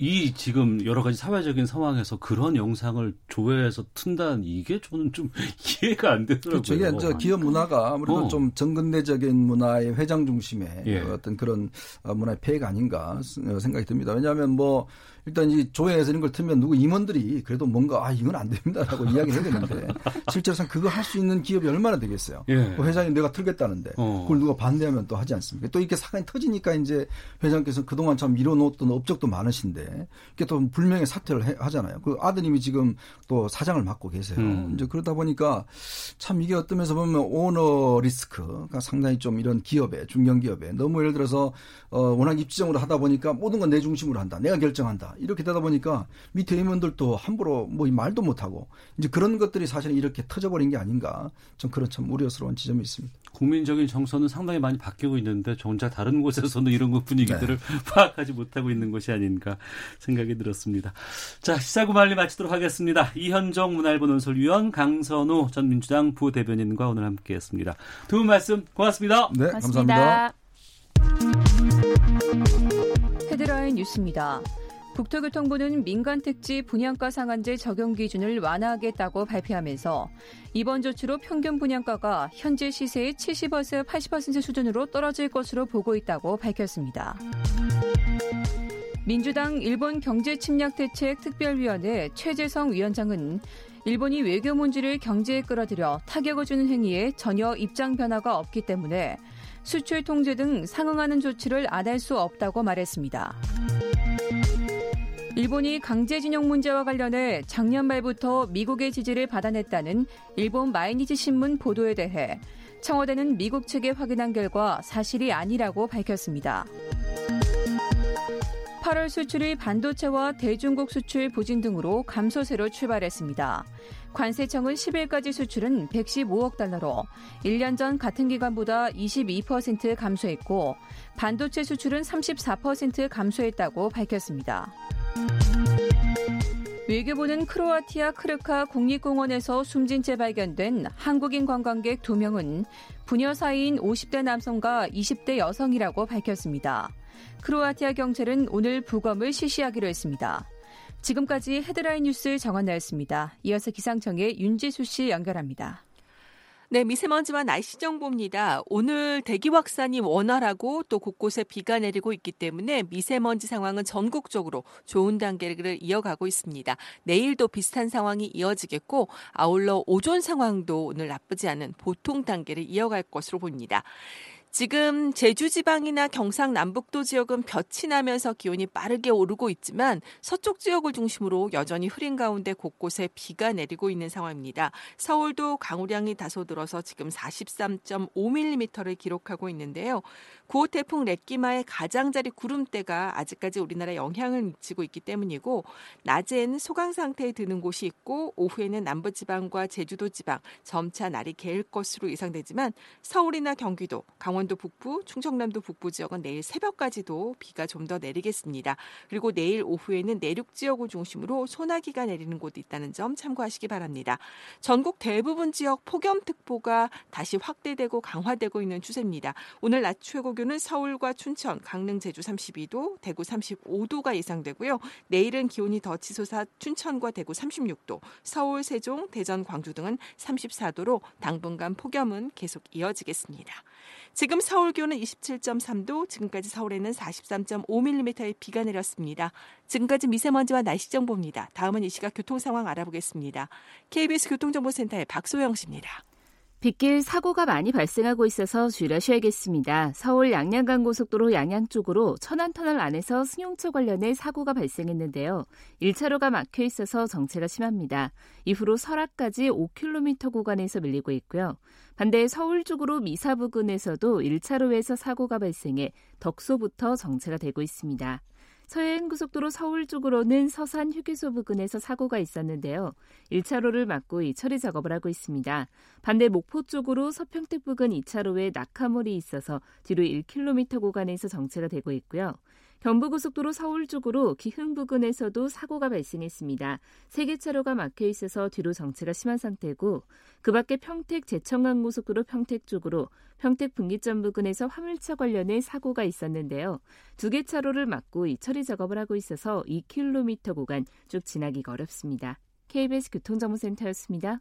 Speaker 1: 이 지금 여러 가지 사회적인 상황에서 그런 영상을 조회해서 튼다는 이게 저는 좀 <laughs> 이해가 안 되더라고요.
Speaker 2: 그렇죠. 기업 문화가 아무래도 어. 좀 정근대적인 문화의 회장 중심의 예. 어떤 그런 어, 문화의 폐해가 아닌가 생각이 듭니다. 왜냐하면 뭐 일단 이 조회에서 이런 걸 틀면 누구 임원들이 그래도 뭔가 아 이건 안 됩니다라고 <laughs> 이야기를 해야 되는데 실제로 그거 할 수 있는 기업이 얼마나 되겠어요. 예. 그 회장이 내가 틀겠다는데 어. 그걸 누가 반대하면 또 하지 않습니까? 또 이렇게 사건이 터지니까 이제 회장께서 그동안 참 밀어놓았던 업적도 많으신데 이게 또 불명예 사퇴를 해, 하잖아요. 그 아드님이 지금 또 사장을 맡고 계세요. 음. 이제 그러다 보니까 참 이게 어떤 면에서 보면 오너 리스크가 상당히 좀 이런 기업에 중견 기업에 너무 예를 들어서 어 워낙 입지적으로 하다 보니까 모든 건 내 중심으로 한다. 내가 결정한다. 이렇게 되다 보니까 밑에 임원들도 함부로 뭐 말도 못하고 이제 그런 것들이 사실 이렇게 터져버린 게 아닌가 좀 그런 참 우려스러운 지점이 있습니다.
Speaker 1: 국민적인 정서는 상당히 많이 바뀌고 있는데 정작 다른 곳에서는 이런 것 분위기들을 네. <laughs> 파악하지 못하고 있는 것이 아닌가 생각이 들었습니다. 자 시사구 말리 마치도록 하겠습니다. 이현정 문화일보 논설위원 강선우 전 민주당 부대변인과 오늘 함께했습니다. 두 분 말씀 고맙습니다.
Speaker 2: 네, 고맙습니다.
Speaker 4: 감사합니다. 헤드라인 뉴스입니다. 국토교통부는 민간택지 분양가 상한제 적용 기준을 완화하겠다고 발표하면서 이번 조치로 평균 분양가가 현재 시세의 70에서 80% 수준으로 떨어질 것으로 보고 있다고 밝혔습니다. 민주당 일본 경제침략대책 특별위원회 최재성 위원장은 일본이 외교 문제를 경제에 끌어들여 타격을 주는 행위에 전혀 입장 변화가 없기 때문에 수출 통제 등 상응하는 조치를 안 할 수 없다고 말했습니다. 일본이 강제징용 문제와 관련해 작년 말부터 미국의 지지를 받아냈다는 일본 마이니치 신문 보도에 대해 청와대는 미국 측에 확인한 결과 사실이 아니라고 밝혔습니다. 8월 수출이 반도체와 대중국 수출 부진 등으로 감소세로 출발했습니다. 관세청은 10일까지 수출은 115억 달러로 1년 전 같은 기간보다 22% 감소했고 반도체 수출은 34% 감소했다고 밝혔습니다. 외교부는 크로아티아 크르카 국립공원에서 숨진 채 발견된 한국인 관광객 2명은 부녀 사이인 50대 남성과 20대 여성이라고 밝혔습니다. 크로아티아 경찰은 오늘 부검을 실시하기로 했습니다. 지금까지 헤드라인 뉴스 정한나였습니다. 이어서 기상청의 윤지수 씨 연결합니다.
Speaker 5: 네, 미세먼지와 날씨 정보입니다. 오늘 대기 확산이 원활하고 또 곳곳에 비가 내리고 있기 때문에 미세먼지 상황은 전국적으로 좋은 단계를 이어가고 있습니다. 내일도 비슷한 상황이 이어지겠고 아울러 오존 상황도 오늘 나쁘지 않은 보통 단계를 이어갈 것으로 보입니다. 지금 제주 지방이나 경상 남북도 지역은 볕이 나면서 기온이 빠르게 오르고 있지만 서쪽 지역을 중심으로 여전히 흐린 가운데 곳곳에 비가 내리고 있는 상황입니다. 서울도 강우량이 다소 늘어서 지금 43.5mm를 기록하고 있는데요. 9호 태풍 렉기마의 가장자리 구름대가 아직까지 우리나라에 영향을 미치고 있기 때문이고 낮에는 소강 상태에 드는 곳이 있고 오후에는 남부 지방과 제주도 지방 점차 날이 개일 것으로 예상되지만 서울이나 경기도, 강원도 북부, 충청남도 북부 지역은 내일 새벽까지도 비가 좀 더 내리겠습니다. 그리고 내일 오후에는 내륙 지역을 중심으로 소나기가 내리는 곳도 있다는 점 참고하시기 바랍니다. 전국 대부분 지역 폭염특보가 다시 확대되고 강화되고 있는 추세입니다. 오늘 낮 최고 기온은 서울과 춘천, 강릉, 제주 32도, 대구 35도가 예상되고요. 내일은 기온이 더 치솟아 춘천과 대구 36도, 서울, 세종, 대전, 광주 등은 34도로 당분간 폭염은 계속 이어지겠습니다. 지금 서울 기온은 27.3도, 지금까지 서울에는 43.5mm의 비가 내렸습니다. 지금까지 미세먼지와 날씨 정보입니다. 다음은 이 시각 교통 상황 알아보겠습니다. KBS 교통정보센터의 박소영 씨입니다.
Speaker 6: 빗길 사고가 많이 발생하고 있어서 주의하셔야겠습니다. 서울 양양간 고속도로 양양 쪽으로 천안터널 안에서 승용차 관련해 사고가 발생했는데요. 1차로가 막혀 있어서 정체가 심합니다. 이후로 설악까지 5km 구간에서 밀리고 있고요. 반대 서울 쪽으로 미사 부근에서도 1차로에서 사고가 발생해 덕소부터 정체가 되고 있습니다. 서해안 고속도로 서울 쪽으로는 서산 휴게소 부근에서 사고가 있었는데요. 1차로를 막고 이 처리 작업을 하고 있습니다. 반대 목포 쪽으로 서평택 부근 2차로에 낙하물이 있어서 뒤로 1km 구간에서 정체가 되고 있고요. 경부고속도로 서울 쪽으로 기흥 부근에서도 사고가 발생했습니다. 세 개 차로가 막혀 있어서 뒤로 정체가 심한 상태고 그 밖에 평택 제천간 고속도로 평택 쪽으로 평택 분기점 부근에서 화물차 관련해 사고가 있었는데요. 두 개 차로를 막고 이 처리 작업을 하고 있어서 2km 구간 쭉 지나기가 어렵습니다. KBS 교통정보센터였습니다.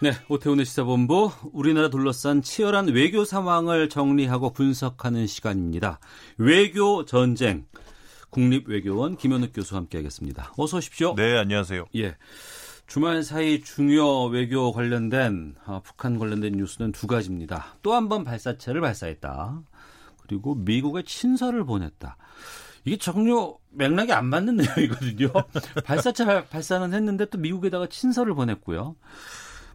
Speaker 1: 네, 오태훈의 시사본부 우리나라 둘러싼 치열한 외교 상황을 정리하고 분석하는 시간입니다. 외교 전쟁 국립외교원 김현욱 교수와 함께하겠습니다. 어서 오십시오.
Speaker 7: 네, 안녕하세요.
Speaker 1: 예. 주말 사이 중요 외교 관련된 아, 북한 관련된 뉴스는 두 가지입니다. 또 한 번 발사체를 발사했다. 그리고 미국에 친서를 보냈다. 이게 전혀 맥락이 안 맞는 <laughs> 내용이거든요. 발사체 발사는 했는데 또 미국에다가 친서를 보냈고요.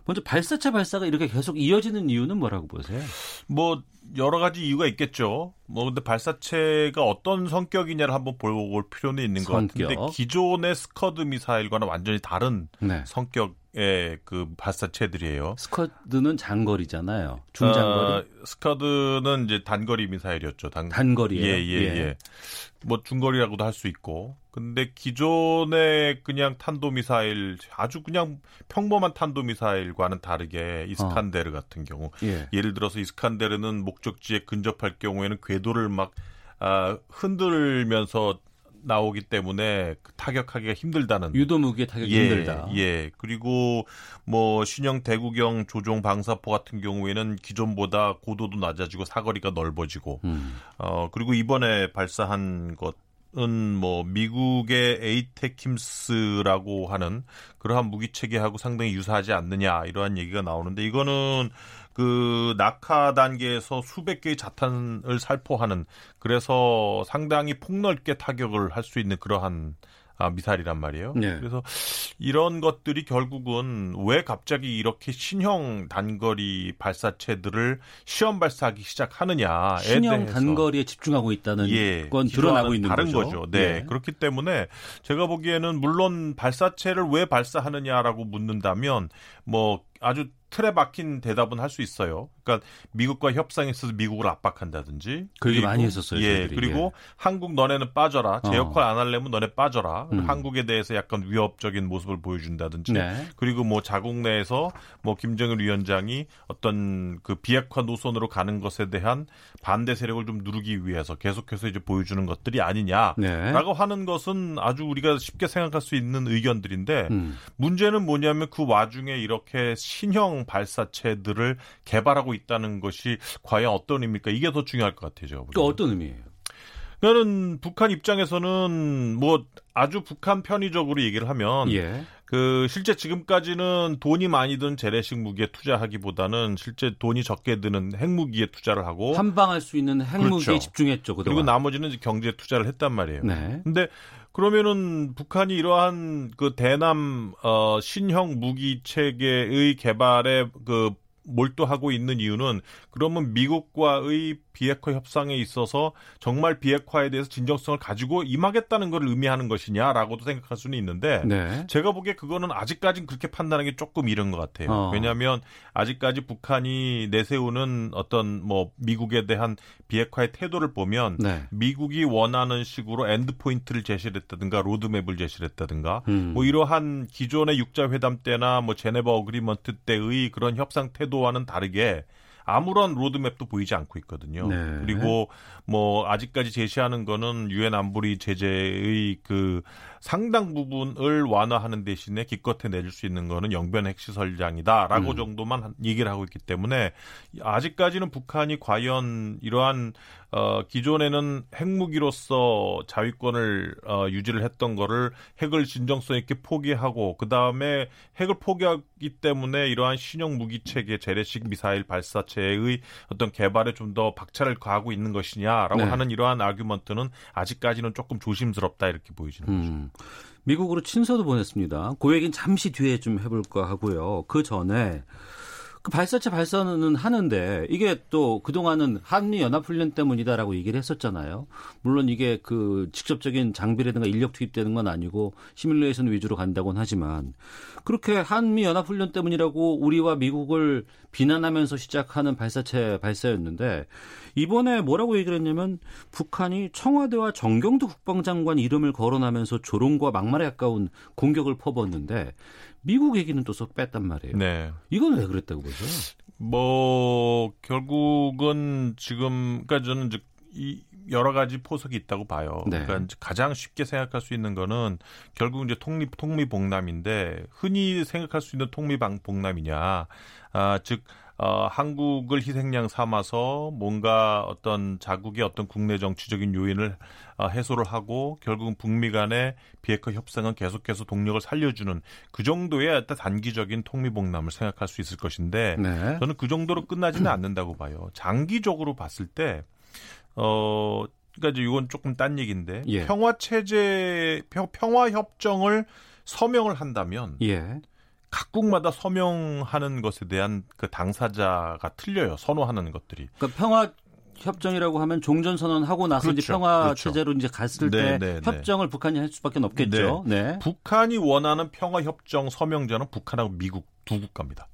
Speaker 1: 먼저 발사체 발사가 이렇게 계속 이어지는 이유는 뭐라고 보세요?
Speaker 7: 뭐 여러 가지 이유가 있겠죠. 뭐 근데 발사체가 어떤 성격이냐를 한번 볼 필요는 있는 성격. 것 같은데 기존의 스커드 미사일과는 완전히 다른 네. 성격 의그 발사체들이에요.
Speaker 1: 스커드는 장거리잖아요. 중장거리. 어,
Speaker 7: 스커드는 이제 단거리 미사일이었죠.
Speaker 1: 단, 단거리예요.
Speaker 7: 예, 예, 예. 예. 뭐 중거리라고도 할 수 있고. 근데 기존의 그냥 탄도 미사일 아주 그냥 평범한 탄도 미사일과는 다르게 이스칸데르 어. 같은 경우 예. 를 들어서 이스칸데르는 목적지에 근접할 경우에는 궤도를 막 아, 흔들면서 나오기 때문에 그 타격하기가 힘들다는
Speaker 1: 유도 무기에 타격이 예, 힘들다.
Speaker 7: 예. 그리고 뭐 신형 대구경 조종 방사포 같은 경우에는 기존보다 고도도 낮아지고 사거리가 넓어지고 음. 어 그리고 이번에 발사한 것 은뭐 미국의 에이테킴스라고 하는 그러한 무기 체계하고 상당히 유사하지 않느냐 이러한 얘기가 나오는데 이거는 그 낙하 단계에서 수백 개의 자탄을 살포하는 그래서 상당히 폭넓게 타격을 할 수 있는 그러한 아, 미사일이란 말이에요. 네. 그래서 이런 것들이 결국은 왜 갑자기 이렇게 신형 단거리 발사체들을 시험 발사하기 시작하느냐에
Speaker 1: 신형 대해서 단거리에 집중하고 있다는 예, 건 드러나고 있는
Speaker 7: 다른
Speaker 1: 거죠.
Speaker 7: 거죠. 네. 네. 그렇기 때문에 제가 보기에는 물론 발사체를 왜 발사하느냐라고 묻는다면 뭐 아주 틀에 박힌 대답은 할 수 있어요. 그러니까 미국과 협상에서 미국을 압박한다든지.
Speaker 1: 그게 많이 했었어요.
Speaker 7: 예. 저희들이. 그리고 예. 한국 너네는 빠져라. 제 어. 역할 안 할래면 너네 빠져라. 음. 한국에 대해서 약간 위협적인 모습을 보여준다든지. 네. 그리고 뭐 자국 내에서 뭐 김정일 위원장이 어떤 그 비핵화 노선으로 가는 것에 대한 반대 세력을 좀 누르기 위해서 계속해서 이제 보여주는 것들이 아니냐라고 네. 하는 것은 아주 우리가 쉽게 생각할 수 있는 의견들인데 음. 문제는 뭐냐면 그 와중에 이렇게 신형 발사체들을 개발하고 있다는 것이 과연 어떤 의미입니까? 이게 더 중요할 것 같아요.
Speaker 1: 그 어떤 의미예요?
Speaker 7: 그러는 북한 입장에서는 뭐 아주 북한 편의적으로 얘기를 하면 예. 그 실제 지금까지는 돈이 많이 든 재래식 무기에 투자하기보다는 실제 돈이 적게 드는 핵무기에 투자를 하고
Speaker 1: 한방할 수 있는 핵무기에 그렇죠. 집중했죠. 그동안.
Speaker 7: 그리고 나머지는 경제에 투자를 했단 말이에요. 네. 근데 그러면은 북한이 이러한 그 대남 어 신형 무기 체계의 개발에 그 몰두하고 있는 이유는 그러면 미국과의 비핵화 협상에 있어서 정말 비핵화에 대해서 진정성을 가지고 임하겠다는 것을 의미하는 것이냐라고도 생각할 수는 있는데 네. 제가 보기에 그거는 아직까지는 그렇게 판단하기 조금 이른 것 같아요. 어. 왜냐하면 아직까지 북한이 내세우는 어떤 뭐 미국에 대한 비핵화의 태도를 보면 네. 미국이 원하는 식으로 end point를 제시를 했다든가 로드맵을 제시를 했다든가 음. 뭐 이러한 기존의 육자 회담 때나 뭐 제네바 agreement 때의 그런 협상 태도 와는 다르게 아무런 로드맵도 보이지 않고 있거든요. 네. 그리고 뭐 아직까지 제시하는 거는 유엔 안보리 제재의 그 상당 부분을 완화하는 대신에 기껏해 내줄 수 있는 거는 영변 핵시설장이다라고 음. 정도만 얘기를 하고 있기 때문에 아직까지는 북한이 과연 이러한 어 기존에는 핵무기로서 자위권을 어 유지를 했던 거를 핵을 진정성 있게 포기하고 그 다음에 핵을 포기하기 때문에 이러한 신형 무기 체계 재래식 미사일 발사 발사체의 어떤 개발에 좀 더 박차를 가하고 있는 것이냐라고 네. 하는 이러한 아규먼트는 아직까지는 조금 조심스럽다 이렇게 보이지는 음. 거죠.
Speaker 1: 미국으로 친서도 보냈습니다. 그 얘기는 잠시 뒤에 좀 해볼까 하고요. 그 전에 그 발사체 발사는 하는데 이게 또 그동안은 한미 연합훈련 때문이다라고 얘기를 했었잖아요. 물론 이게 그 직접적인 장비라든가 인력 투입되는 건 아니고 시뮬레이션 위주로 간다고는 하지만 그렇게 한미 연합훈련 때문이라고 우리와 미국을 비난하면서 시작하는 발사체 발사였는데 이번에 뭐라고 얘기를 했냐면 북한이 청와대와 정경도 국방장관 이름을 거론하면서 조롱과 막말에 가까운 공격을 퍼붓는데 미국 얘기는 또 쏙 뺐단 말이에요. 네. 이건 왜 그랬다고 보죠?
Speaker 7: 뭐 결국은 지금 그러니까 저는 이제 이 여러 가지 포석이 있다고 봐요. 네. 그러니까 가장 쉽게 생각할 수 있는 거는 결국 이제 통립 통미봉남인데 흔히 생각할 수 있는 통미봉남이냐, 아, 즉 어, 한국을 희생양 삼아서 뭔가 어떤 자국의 어떤 국내 정치적인 요인을 어, 해소를 하고 결국은 북미 간의 비핵화 협상은 계속해서 동력을 살려주는 그 정도의 어떤 단기적인 통미봉남을 생각할 수 있을 것인데 네. 저는 그 정도로 끝나지는 않는다고 봐요. 장기적으로 봤을 때 어. 그러니까 이건 조금 딴 얘기인데 예. 평화 체제 평화 협정을 서명을 한다면 예. 각국마다 서명하는 것에 대한 그 당사자가 틀려요. 선호하는 것들이.
Speaker 1: 그러니까 평화 협정이라고 하면 종전 선언하고 나서 그렇죠. 이제 평화 그렇죠. 체제로 이제 갔을 네, 때 네, 네. 협정을 네. 북한이 할 수밖에 없겠죠. 네.
Speaker 7: 네. 북한이 원하는 평화 협정 서명자는 북한하고 미국 두 국가입니다.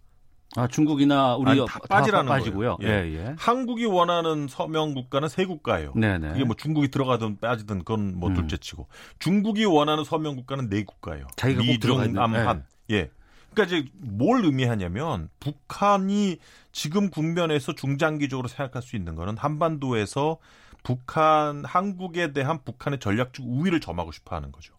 Speaker 1: 아 중국이나 우리 아니,
Speaker 7: 다 빠지라는 다 빠지고요. 예. 예, 예. 한국이 원하는 서명 국가는 세 국가예요. 네네. 그게 뭐 중국이 들어가든 빠지든 그건 뭐 음. 둘째치고 중국이 원하는 서명 국가는 네 국가예요. 자기가 미중 남한. 예. 예. 그러니까 이제 뭘 의미하냐면 북한이 지금 국면에서 중장기적으로 생각할 수 있는 거는 한반도에서 북한 한국에 대한 북한의 전략적 우위를 점하고 싶어 하는 거죠.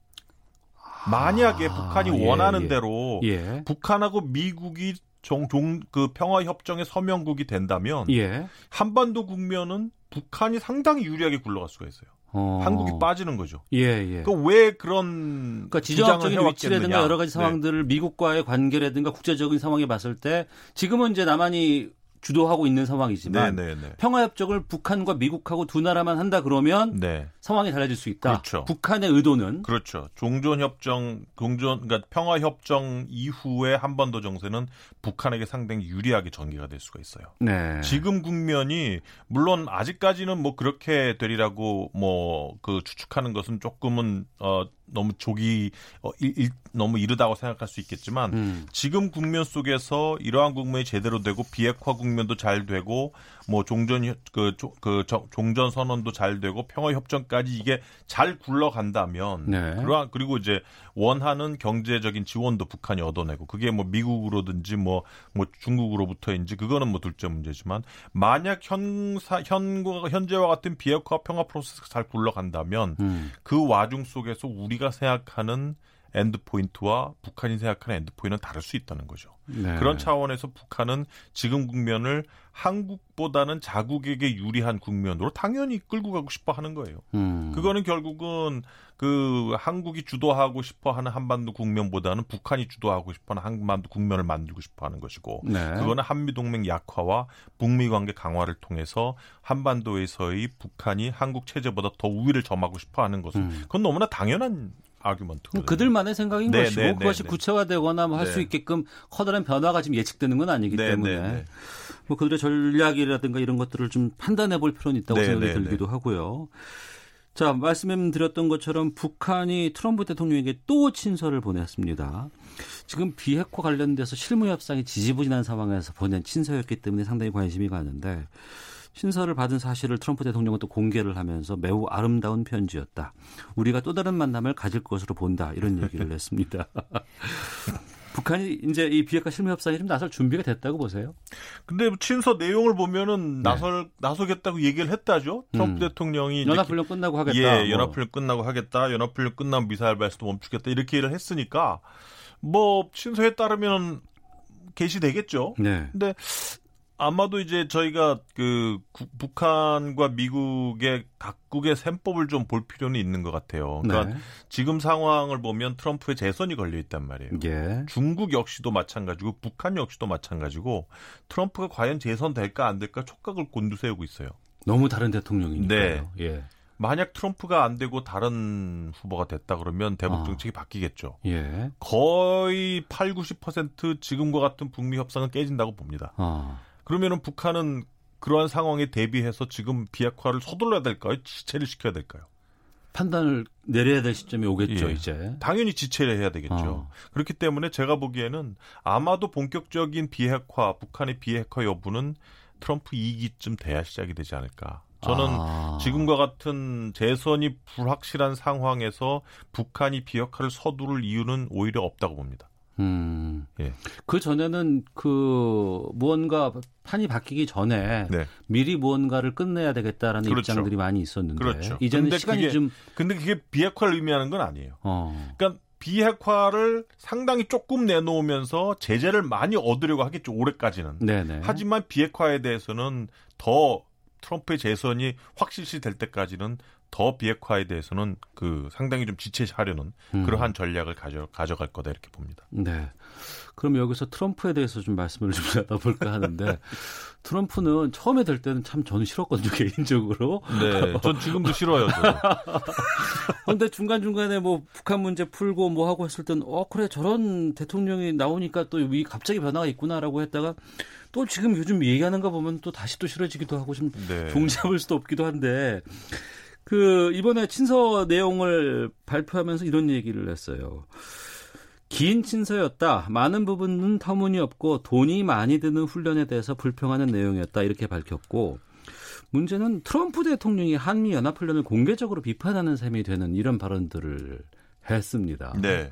Speaker 7: 만약에 아, 북한이 예, 원하는 예. 대로 예. 북한하고 미국이 종, 종, 그 평화 협정의 서명국이 된다면 예. 한반도 국면은 북한이 상당히 유리하게 굴러갈 수가 있어요. 어. 한국이 빠지는 거죠. 예, 예. 그왜 그런
Speaker 1: 그러니까 지정학적인 위치라든가 여러 가지 상황들을 네. 미국과의 관계라든가 국제적인 상황에 봤을 때 지금은 이제 남한이 주도하고 있는 상황이지만 네네네. 네, 네. 평화협정을 북한과 미국하고 두 나라만 한다 그러면 네. 상황이 달라질 수 있다. 그렇죠. 북한의 의도는
Speaker 7: 그렇죠. 종전 협정, 종전 그러니까 평화 협정 이후에 한반도 정세는 북한에게 상당히 유리하게 전개가 될 수가 있어요. 네. 지금 국면이 물론 아직까지는 뭐 그렇게 되리라고 뭐 그 추측하는 것은 조금은 어 너무 조기 어, 일, 일, 너무 이르다고 생각할 수 있겠지만 음. 지금 국면 속에서 이러한 국면이 제대로 되고 비핵화 국면도 잘 되고 뭐 종전 그, 그 종전 선언도 잘 되고 평화 협정까지 이게 잘 굴러간다면 네. 그러한 그리고 이제 원하는 경제적인 지원도 북한이 얻어내고 그게 뭐 미국으로든지 뭐뭐 뭐 중국으로부터인지 그거는 뭐 둘째 문제지만 만약 현사 현 현재와 같은 비핵화 평화 프로세스가 잘 굴러간다면 음. 그 와중 속에서 우리가 생각하는 end point와 북한이 생각하는 end point는 다를 수 있다는 거죠. 네. 그런 차원에서 북한은 지금 국면을 한국보다는 자국에게 유리한 국면으로 당연히 끌고 가고 싶어 하는 거예요. 음. 그거는 결국은 그 한국이 주도하고 싶어 하는 한반도 국면보다는 북한이 주도하고 싶어 하는 한반도 국면을 만들고 싶어 하는 것이고 네. 그거는 한미 동맹 약화와 북미 관계 강화를 통해서 한반도에서의 북한이 한국 체제보다 더 우위를 점하고 싶어 하는 것은 음. 그건 너무나 당연한 아규먼트.
Speaker 1: 그들만의 생각인 네, 것이고 네, 네 그것이 네, 구체화되거나 뭐 할수 네. 있게끔 커다란 변화가 지금 예측되는 건 아니기 때문에 뭐 그들의 전략이라든가 이런 것들을 좀 판단해 볼 필요는 있다고 생각이 들기도 하고요. 자, 말씀드렸던 것처럼 북한이 트럼프 대통령에게 또 친서를 보냈습니다. 지금 비핵화 관련돼서 실무 협상이 지지부진한 상황에서 보낸 친서였기 때문에 상당히 관심이 가는데 신서를 받은 사실을 트럼프 대통령은 또 공개를 하면서 매우 아름다운 편지였다. 우리가 또 다른 만남을 가질 것으로 본다. 이런 얘기를 했습니다. <laughs> 북한이 이제 이 비핵화 실무 협상에 좀 나설 준비가 됐다고 보세요?
Speaker 7: 근데 친서 내용을 보면은 네. 나설 나서겠다고 얘기를 했다죠. 트럼프 음. 대통령이
Speaker 1: 연합훈련 끝나고 하겠다.
Speaker 7: 예, 뭐. 연합훈련 끝나고 하겠다. 연합훈련 끝나면 미사일 발사도 멈추겠다. 이렇게 얘기를 했으니까 뭐 친서에 따르면 개시되겠죠. 네. 근데 아마도 이제 저희가 그 구, 북한과 미국의 각국의 셈법을 좀 볼 필요는 있는 것 같아요. 그러니까 네. 지금 상황을 보면 트럼프의 재선이 걸려 있단 말이에요. 예. 중국 역시도 마찬가지고 북한 역시도 마찬가지고 트럼프가 과연 재선 될까 안 될까 촉각을 곤두세우고 있어요.
Speaker 1: 너무 다른 대통령이니까요.
Speaker 7: 네. 예. 만약 트럼프가 안 되고 다른 후보가 됐다 그러면 대북 아. 정책이 아. 바뀌겠죠. 예. 거의 8, 90% 지금과 같은 북미 협상은 깨진다고 봅니다. 아. 그러면은 북한은 그러한 상황에 대비해서 지금 비핵화를 서둘러야 될까요? 지체를 시켜야 될까요?
Speaker 1: 판단을 내려야 될 시점이 오겠죠, 예. 이제.
Speaker 7: 당연히 지체를 해야 되겠죠. 어. 그렇기 때문에 제가 보기에는 아마도 본격적인 비핵화, 북한의 비핵화 여부는 트럼프 2기쯤 돼야 시작이 되지 않을까. 저는 아. 지금과 같은 재선이 불확실한 상황에서 북한이 비핵화를 서두를 이유는 오히려 없다고 봅니다. 음.
Speaker 1: 예. 그 전에는 그 무언가 판이 바뀌기 전에 네. 미리 무언가를 끝내야 되겠다라는 그렇죠. 입장들이 많이 있었는데 그렇죠. 이제는 시간이
Speaker 7: 그게,
Speaker 1: 좀
Speaker 7: 근데 그게 비핵화를 의미하는 건 아니에요. 어. 그러니까 비핵화를 상당히 조금 내놓으면서 제재를 많이 얻으려고 하겠죠 올해까지는. 네네. 하지만 비핵화에 대해서는 더 트럼프의 재선이 확실시 될 때까지는 더 비핵화에 대해서는 그 상당히 좀 지체하려는 음. 그러한 전략을 가져 가져갈 거다 이렇게 봅니다.
Speaker 1: 네. 그럼 여기서 트럼프에 대해서 좀 말씀을 좀 <laughs> 나눠볼까 하는데 트럼프는 처음에 될 때는 참 저는 싫었거든요 <laughs> 개인적으로.
Speaker 7: 네, 전 지금도 싫어요.
Speaker 1: 그런데 <laughs> 중간 중간에 뭐 북한 문제 풀고 뭐 하고 했을 때는 어 그래 저런 대통령이 나오니까 또 이 갑자기 변화가 있구나라고 했다가 또 지금 요즘 얘기하는 거 보면 또 다시 또 싫어지기도 하고 좀 네. 종잡을 수도 없기도 한데 그 이번에 친서 내용을 발표하면서 이런 얘기를 했어요. 긴 친서였다. 많은 부분은 터무니없고 돈이 많이 드는 훈련에 대해서 불평하는 내용이었다. 이렇게 밝혔고 문제는 트럼프 대통령이 한미 연합 훈련을 공개적으로 비판하는 셈이 되는 이런 발언들을 했습니다. 네.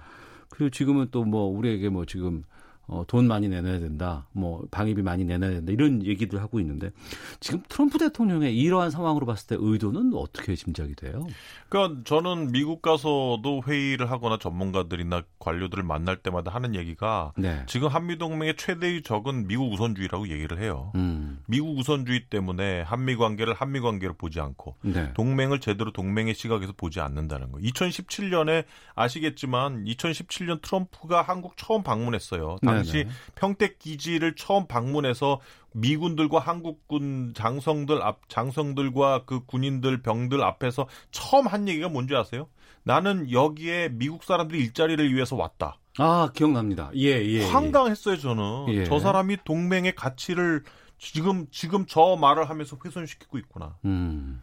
Speaker 1: 그리고 지금은 또 뭐 우리에게 뭐 지금 어, 돈 많이 내놔야 된다, 뭐 방위비 많이 내놔야 된다 이런 얘기들 하고 있는데 지금 트럼프 대통령의 이러한 상황으로 봤을 때 의도는 어떻게 짐작이 돼요?
Speaker 7: 그러니까 저는 미국 가서도 회의를 하거나 전문가들이나 관료들을 만날 때마다 하는 얘기가 네. 지금 한미 동맹의 최대의 적은 미국 우선주의라고 얘기를 해요. 음. 미국 우선주의 때문에 한미 관계를 한미 관계로 보지 않고 네. 동맹을 제대로 동맹의 시각에서 보지 않는다는 거. 2017년에 아시겠지만 2017년 트럼프가 한국 처음 방문했어요. 당시 네네. 평택 기지를 처음 방문해서 미군들과 한국군 장성들 앞 장성들과 그 군인들 병들 앞에서 처음 한 얘기가 뭔지 아세요? 나는 여기에 미국 사람들이 일자리를 위해서 왔다.
Speaker 1: 아 기억납니다. 예 예.
Speaker 7: 황당했어요 저는. 예. 저 사람이 동맹의 가치를 지금 지금 저 말을 하면서 훼손시키고 있구나. 음.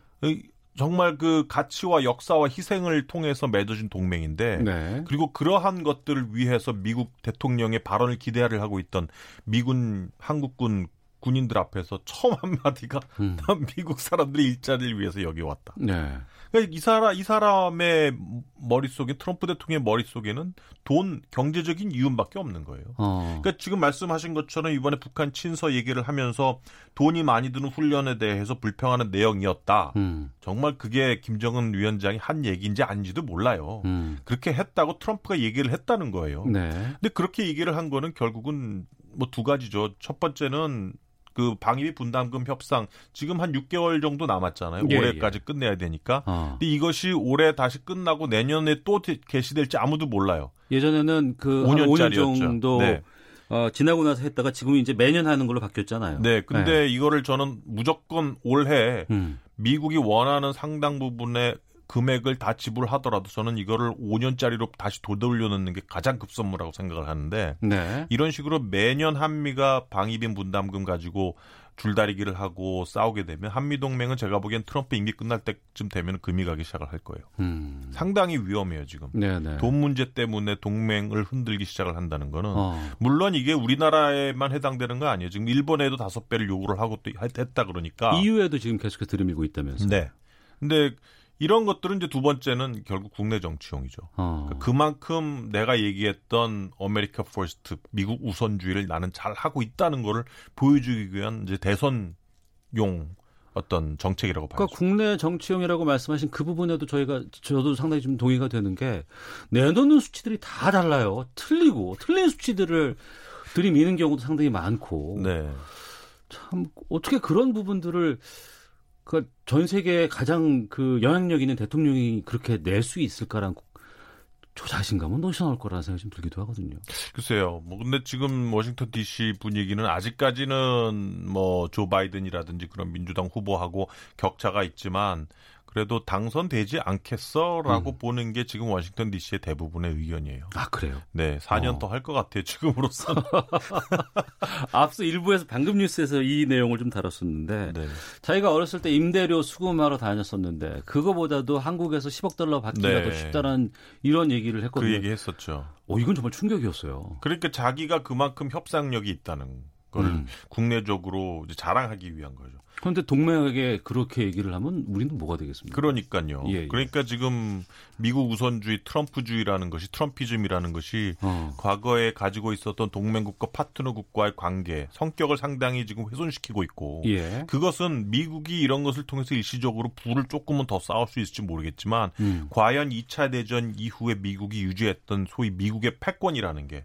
Speaker 7: 정말 그 가치와 역사와 희생을 통해서 맺어진 동맹인데 네. 그리고 그러한 것들을 위해서 미국 대통령의 발언을 기대를 하고 있던 미군 한국군 군인들 앞에서 처음 <laughs> 한마디가 음. 난 미국 사람들이 일자리를 위해서 여기 왔다. 네. 그러니까 이 사람 이 사람의 머릿속에 트럼프 대통령의 머릿속에는 돈 경제적인 이윤밖에 없는 거예요. 어. 그러니까 지금 말씀하신 것처럼 이번에 북한 친서 얘기를 하면서 돈이 많이 드는 훈련에 대해서 불평하는 내용이었다. 음. 정말 그게 김정은 위원장이 한 얘기인지 아닌지도 몰라요. 음. 그렇게 했다고 트럼프가 얘기를 했다는 거예요. 네. 근데 그렇게 얘기를 한 거는 결국은 뭐 두 가지죠. 첫 번째는 그 방위비 분담금 협상 지금 한 6개월 정도 남았잖아요. 예, 올해까지 예. 끝내야 되니까. 어. 근데 이것이 올해 다시 끝나고 내년에 또 개시될지 아무도 몰라요.
Speaker 1: 예전에는 그 5년짜리 5년 정도 네. 어, 지나고 나서 했다가 지금 이제 매년 하는 걸로 바뀌었잖아요.
Speaker 7: 네, 근데 네. 이거를 저는 무조건 올해 음. 미국이 원하는 상당 부분의 금액을 다 지불하더라도 저는 이거를 5년짜리로 다시 도돌려 놓는 게 가장 급선무라고 생각을 하는데 네. 이런 식으로 매년 한미가 방위비 분담금 가지고 줄다리기를 하고 싸우게 되면 한미 동맹은 제가 보기엔 트럼프 임기 끝날 때쯤 되면 금이 가기 시작을 할 거예요. 음. 상당히 위험해요 지금. 네네. 네. 돈 문제 때문에 동맹을 흔들기 시작을 한다는 거는 어. 물론 이게 우리나라에만 해당되는 거 아니에요. 지금 일본에도 다섯 배를 요구를 하고 또 했다 그러니까.
Speaker 1: 이유에도 지금 계속해서 들이밀고 있다면서.
Speaker 7: 네. 근데 이런 것들은 이제 두 번째는 결국 국내 정치용이죠. 어. 그러니까 그만큼 내가 얘기했던 America First 미국 우선주의를 나는 잘 하고 있다는 거를 보여주기 위한 이제 대선용 어떤 정책이라고 봐요.
Speaker 1: 그러니까 국내 정치용이라고 말씀하신 그 부분에도 저희가 저도 상당히 좀 동의가 되는 게 내놓는 수치들이 다 달라요. 틀리고 틀린 수치들을 들이미는 경우도 상당히 많고. 네. 참 어떻게 그런 부분들을 그전 세계 가장 그 영향력 있는 대통령이 그렇게 낼 수 있을까라는 저 자신감은 넘쳐나올 거라는 생각이 좀 들기도 하거든요.
Speaker 7: 글쎄요. 뭐 근데 지금 워싱턴 D.C. 분위기는 아직까지는 뭐 조 바이든이라든지 그런 민주당 후보하고 격차가 있지만 그래도 당선되지 않겠어라고 음. 보는 게 지금 워싱턴 D.C.의 대부분의 의견이에요.
Speaker 1: 아 그래요?
Speaker 7: 네, 4년 어. 더할 것 같아요. 지금으로서는. <laughs>
Speaker 1: 앞서 일부에서 방금 뉴스에서 이 내용을 좀 다뤘었는데 네. 자기가 어렸을 때 임대료 수금하러 다녔었는데 그거보다도 한국에서 10억 달러 받기가 네. 더 쉽다는 이런 얘기를 했거든요.
Speaker 7: 그 얘기 했었죠.
Speaker 1: 오, 이건 정말 충격이었어요.
Speaker 7: 그러니까 자기가 그만큼 협상력이 있다는 걸 음. 국내적으로 자랑하기 위한 거죠.
Speaker 1: 그런데 동맹에게 그렇게 얘기를 하면 우리는 뭐가 되겠습니까?
Speaker 7: 그러니까요. 예, 예. 그러니까 지금 미국 우선주의, 트럼프주의라는 것이 트럼피즘이라는 것이 어. 과거에 가지고 있었던 동맹국과 파트너국과의 관계, 성격을 상당히 지금 훼손시키고 있고 예. 그것은 미국이 이런 것을 통해서 일시적으로 불을 조금은 더 쌓을 수 있을지 모르겠지만 음. 과연 2차 대전 이후에 미국이 유지했던 소위 미국의 패권이라는 게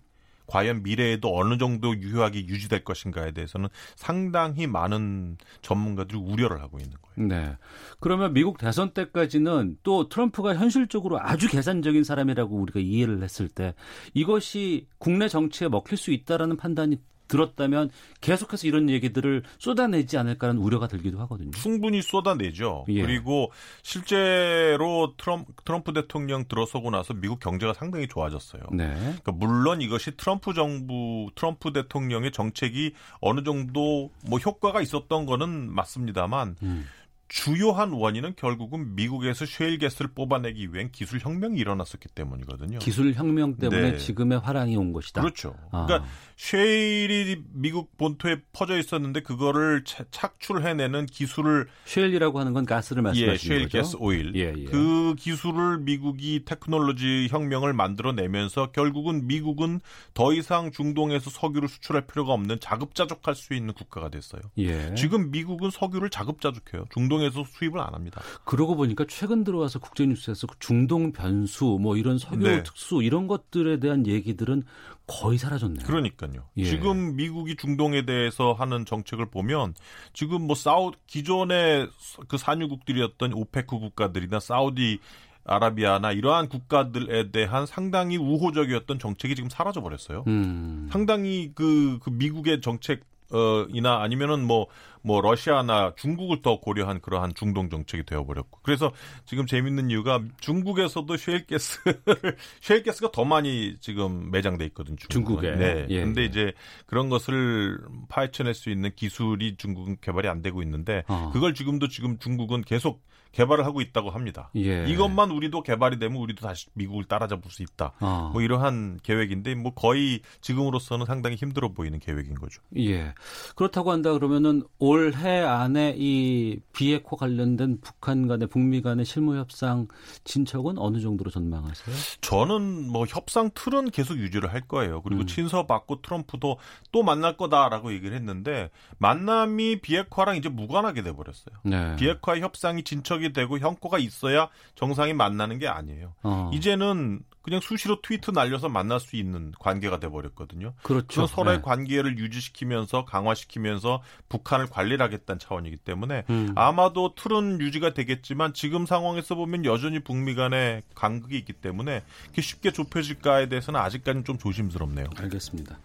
Speaker 7: 과연 미래에도 어느 정도 유효하게 유지될 것인가에 대해서는 상당히 많은 전문가들이 우려를 하고 있는 거예요.
Speaker 1: 네. 그러면 미국 대선 때까지는 또 트럼프가 현실적으로 아주 계산적인 사람이라고 우리가 이해를 했을 때 이것이 국내 정치에 먹힐 수 있다라는 판단이 들었다면 계속해서 이런 얘기들을 쏟아내지 않을까라는 우려가 들기도 하거든요.
Speaker 7: 충분히 쏟아내죠. 예. 그리고 실제로 트럼프, 트럼프, 대통령 들어서고 나서 미국 경제가 상당히 좋아졌어요. 네. 그러니까 물론 이것이 트럼프 정부, 트럼프 대통령의 정책이 어느 정도 뭐 효과가 있었던 거는 맞습니다만 음. 주요한 원인은 결국은 미국에서 shale gas를 뽑아내기 위한 기술 혁명이 일어났었기 때문이거든요.
Speaker 1: 기술 혁명 때문에 네. 지금의 호황이 온 것이다.
Speaker 7: 그렇죠. 아. 그러니까 shale이 미국 본토에 퍼져 있었는데 그거를 추출해내는 기술을
Speaker 1: shale이라고 하는 건 가스를 말씀하시는
Speaker 7: 예, shale
Speaker 1: 거죠?
Speaker 7: 가스 오일. 예, 예. 그 기술을 미국이 테크놀로지 혁명을 만들어내면서 결국은 미국은 더 이상 중동에서 석유를 수출할 필요가 없는 자급자족할 수 있는 국가가 됐어요. 예. 지금 미국은 석유를 자급자족해요. 중동 중동에서 수입을 안 합니다.
Speaker 1: 그러고 보니까 최근 들어와서 국제뉴스에서 그 중동 변수 뭐 이런 석유 네. 특수 이런 것들에 대한 얘기들은 거의 사라졌네요.
Speaker 7: 그러니까요. 예. 지금 미국이 중동에 대해서 하는 정책을 보면 지금 뭐 사우 기존의 그 산유국들이었던 오페크 국가들이나 사우디 아라비아나 이러한 국가들에 대한 상당히 우호적이었던 정책이 지금 사라져 버렸어요. 음. 상당히 그, 그 미국의 정책 어, 이나 아니면은 뭐, 뭐, 러시아나 중국을 더 고려한 그러한 중동 정책이 되어버렸고. 그래서 지금 재밌는 이유가 중국에서도 쉐일가스를, 쉐일가스가 <laughs> 더 많이 지금 매장돼 있거든요.
Speaker 1: 중국에.
Speaker 7: 네. 예, 근데 예. 이제 그런 것을 파헤쳐낼 수 있는 기술이 중국은 개발이 안 되고 있는데 어. 그걸 지금도 지금 중국은 계속 개발을 하고 있다고 합니다. 예. 이것만 우리도 개발이 되면 우리도 다시 미국을 따라잡을 수 있다. 어. 뭐 이러한 계획인데 뭐 거의 지금으로서는 상당히 힘들어 보이는 계획인 거죠.
Speaker 1: 예. 그렇다고 한다 그러면은 올해 안에 이 비핵화 관련된 북한 간의 북미 간의 실무 협상 진척은 어느 정도로 전망하세요?
Speaker 7: 저는 뭐 협상 틀은 계속 유지를 할 거예요. 그리고 음. 친서 받고 트럼프도 또 만날 거다라고 얘기를 했는데 만남이 비핵화랑 이제 무관하게 돼 버렸어요. 네. 비핵화 협상이 진척 분석이 되고 형코가 있어야 정상이 만나는 게 아니에요. 어. 이제는 그냥 수시로 트위트 날려서 만날 수 있는 관계가 돼 버렸거든요.
Speaker 1: 그렇죠.
Speaker 7: 서로의 네. 관계를 유지시키면서 강화시키면서 북한을 관리를 하겠다는 차원이기 때문에 음. 아마도 틀은 유지가 되겠지만 지금 상황에서 보면 여전히 북미 간의 간극이 있기 때문에 쉽게 좁혀질까에 대해서는 아직까지는 좀 조심스럽네요.
Speaker 1: 알겠습니다.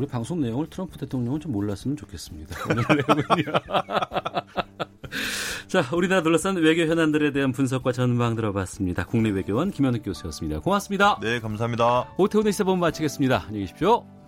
Speaker 1: 우리 방송 내용을 트럼프 대통령은 좀 몰랐으면 좋겠습니다. <laughs> 오늘 내용은요. <laughs> 자, 우리나라 둘러싼 외교 현안들에 대한 분석과 전망 들어봤습니다. 국내외교원 김현욱 교수였습니다. 고맙습니다.
Speaker 7: 네, 감사합니다.
Speaker 1: 오태훈의 시사본 마치겠습니다. 안녕히 계십시오.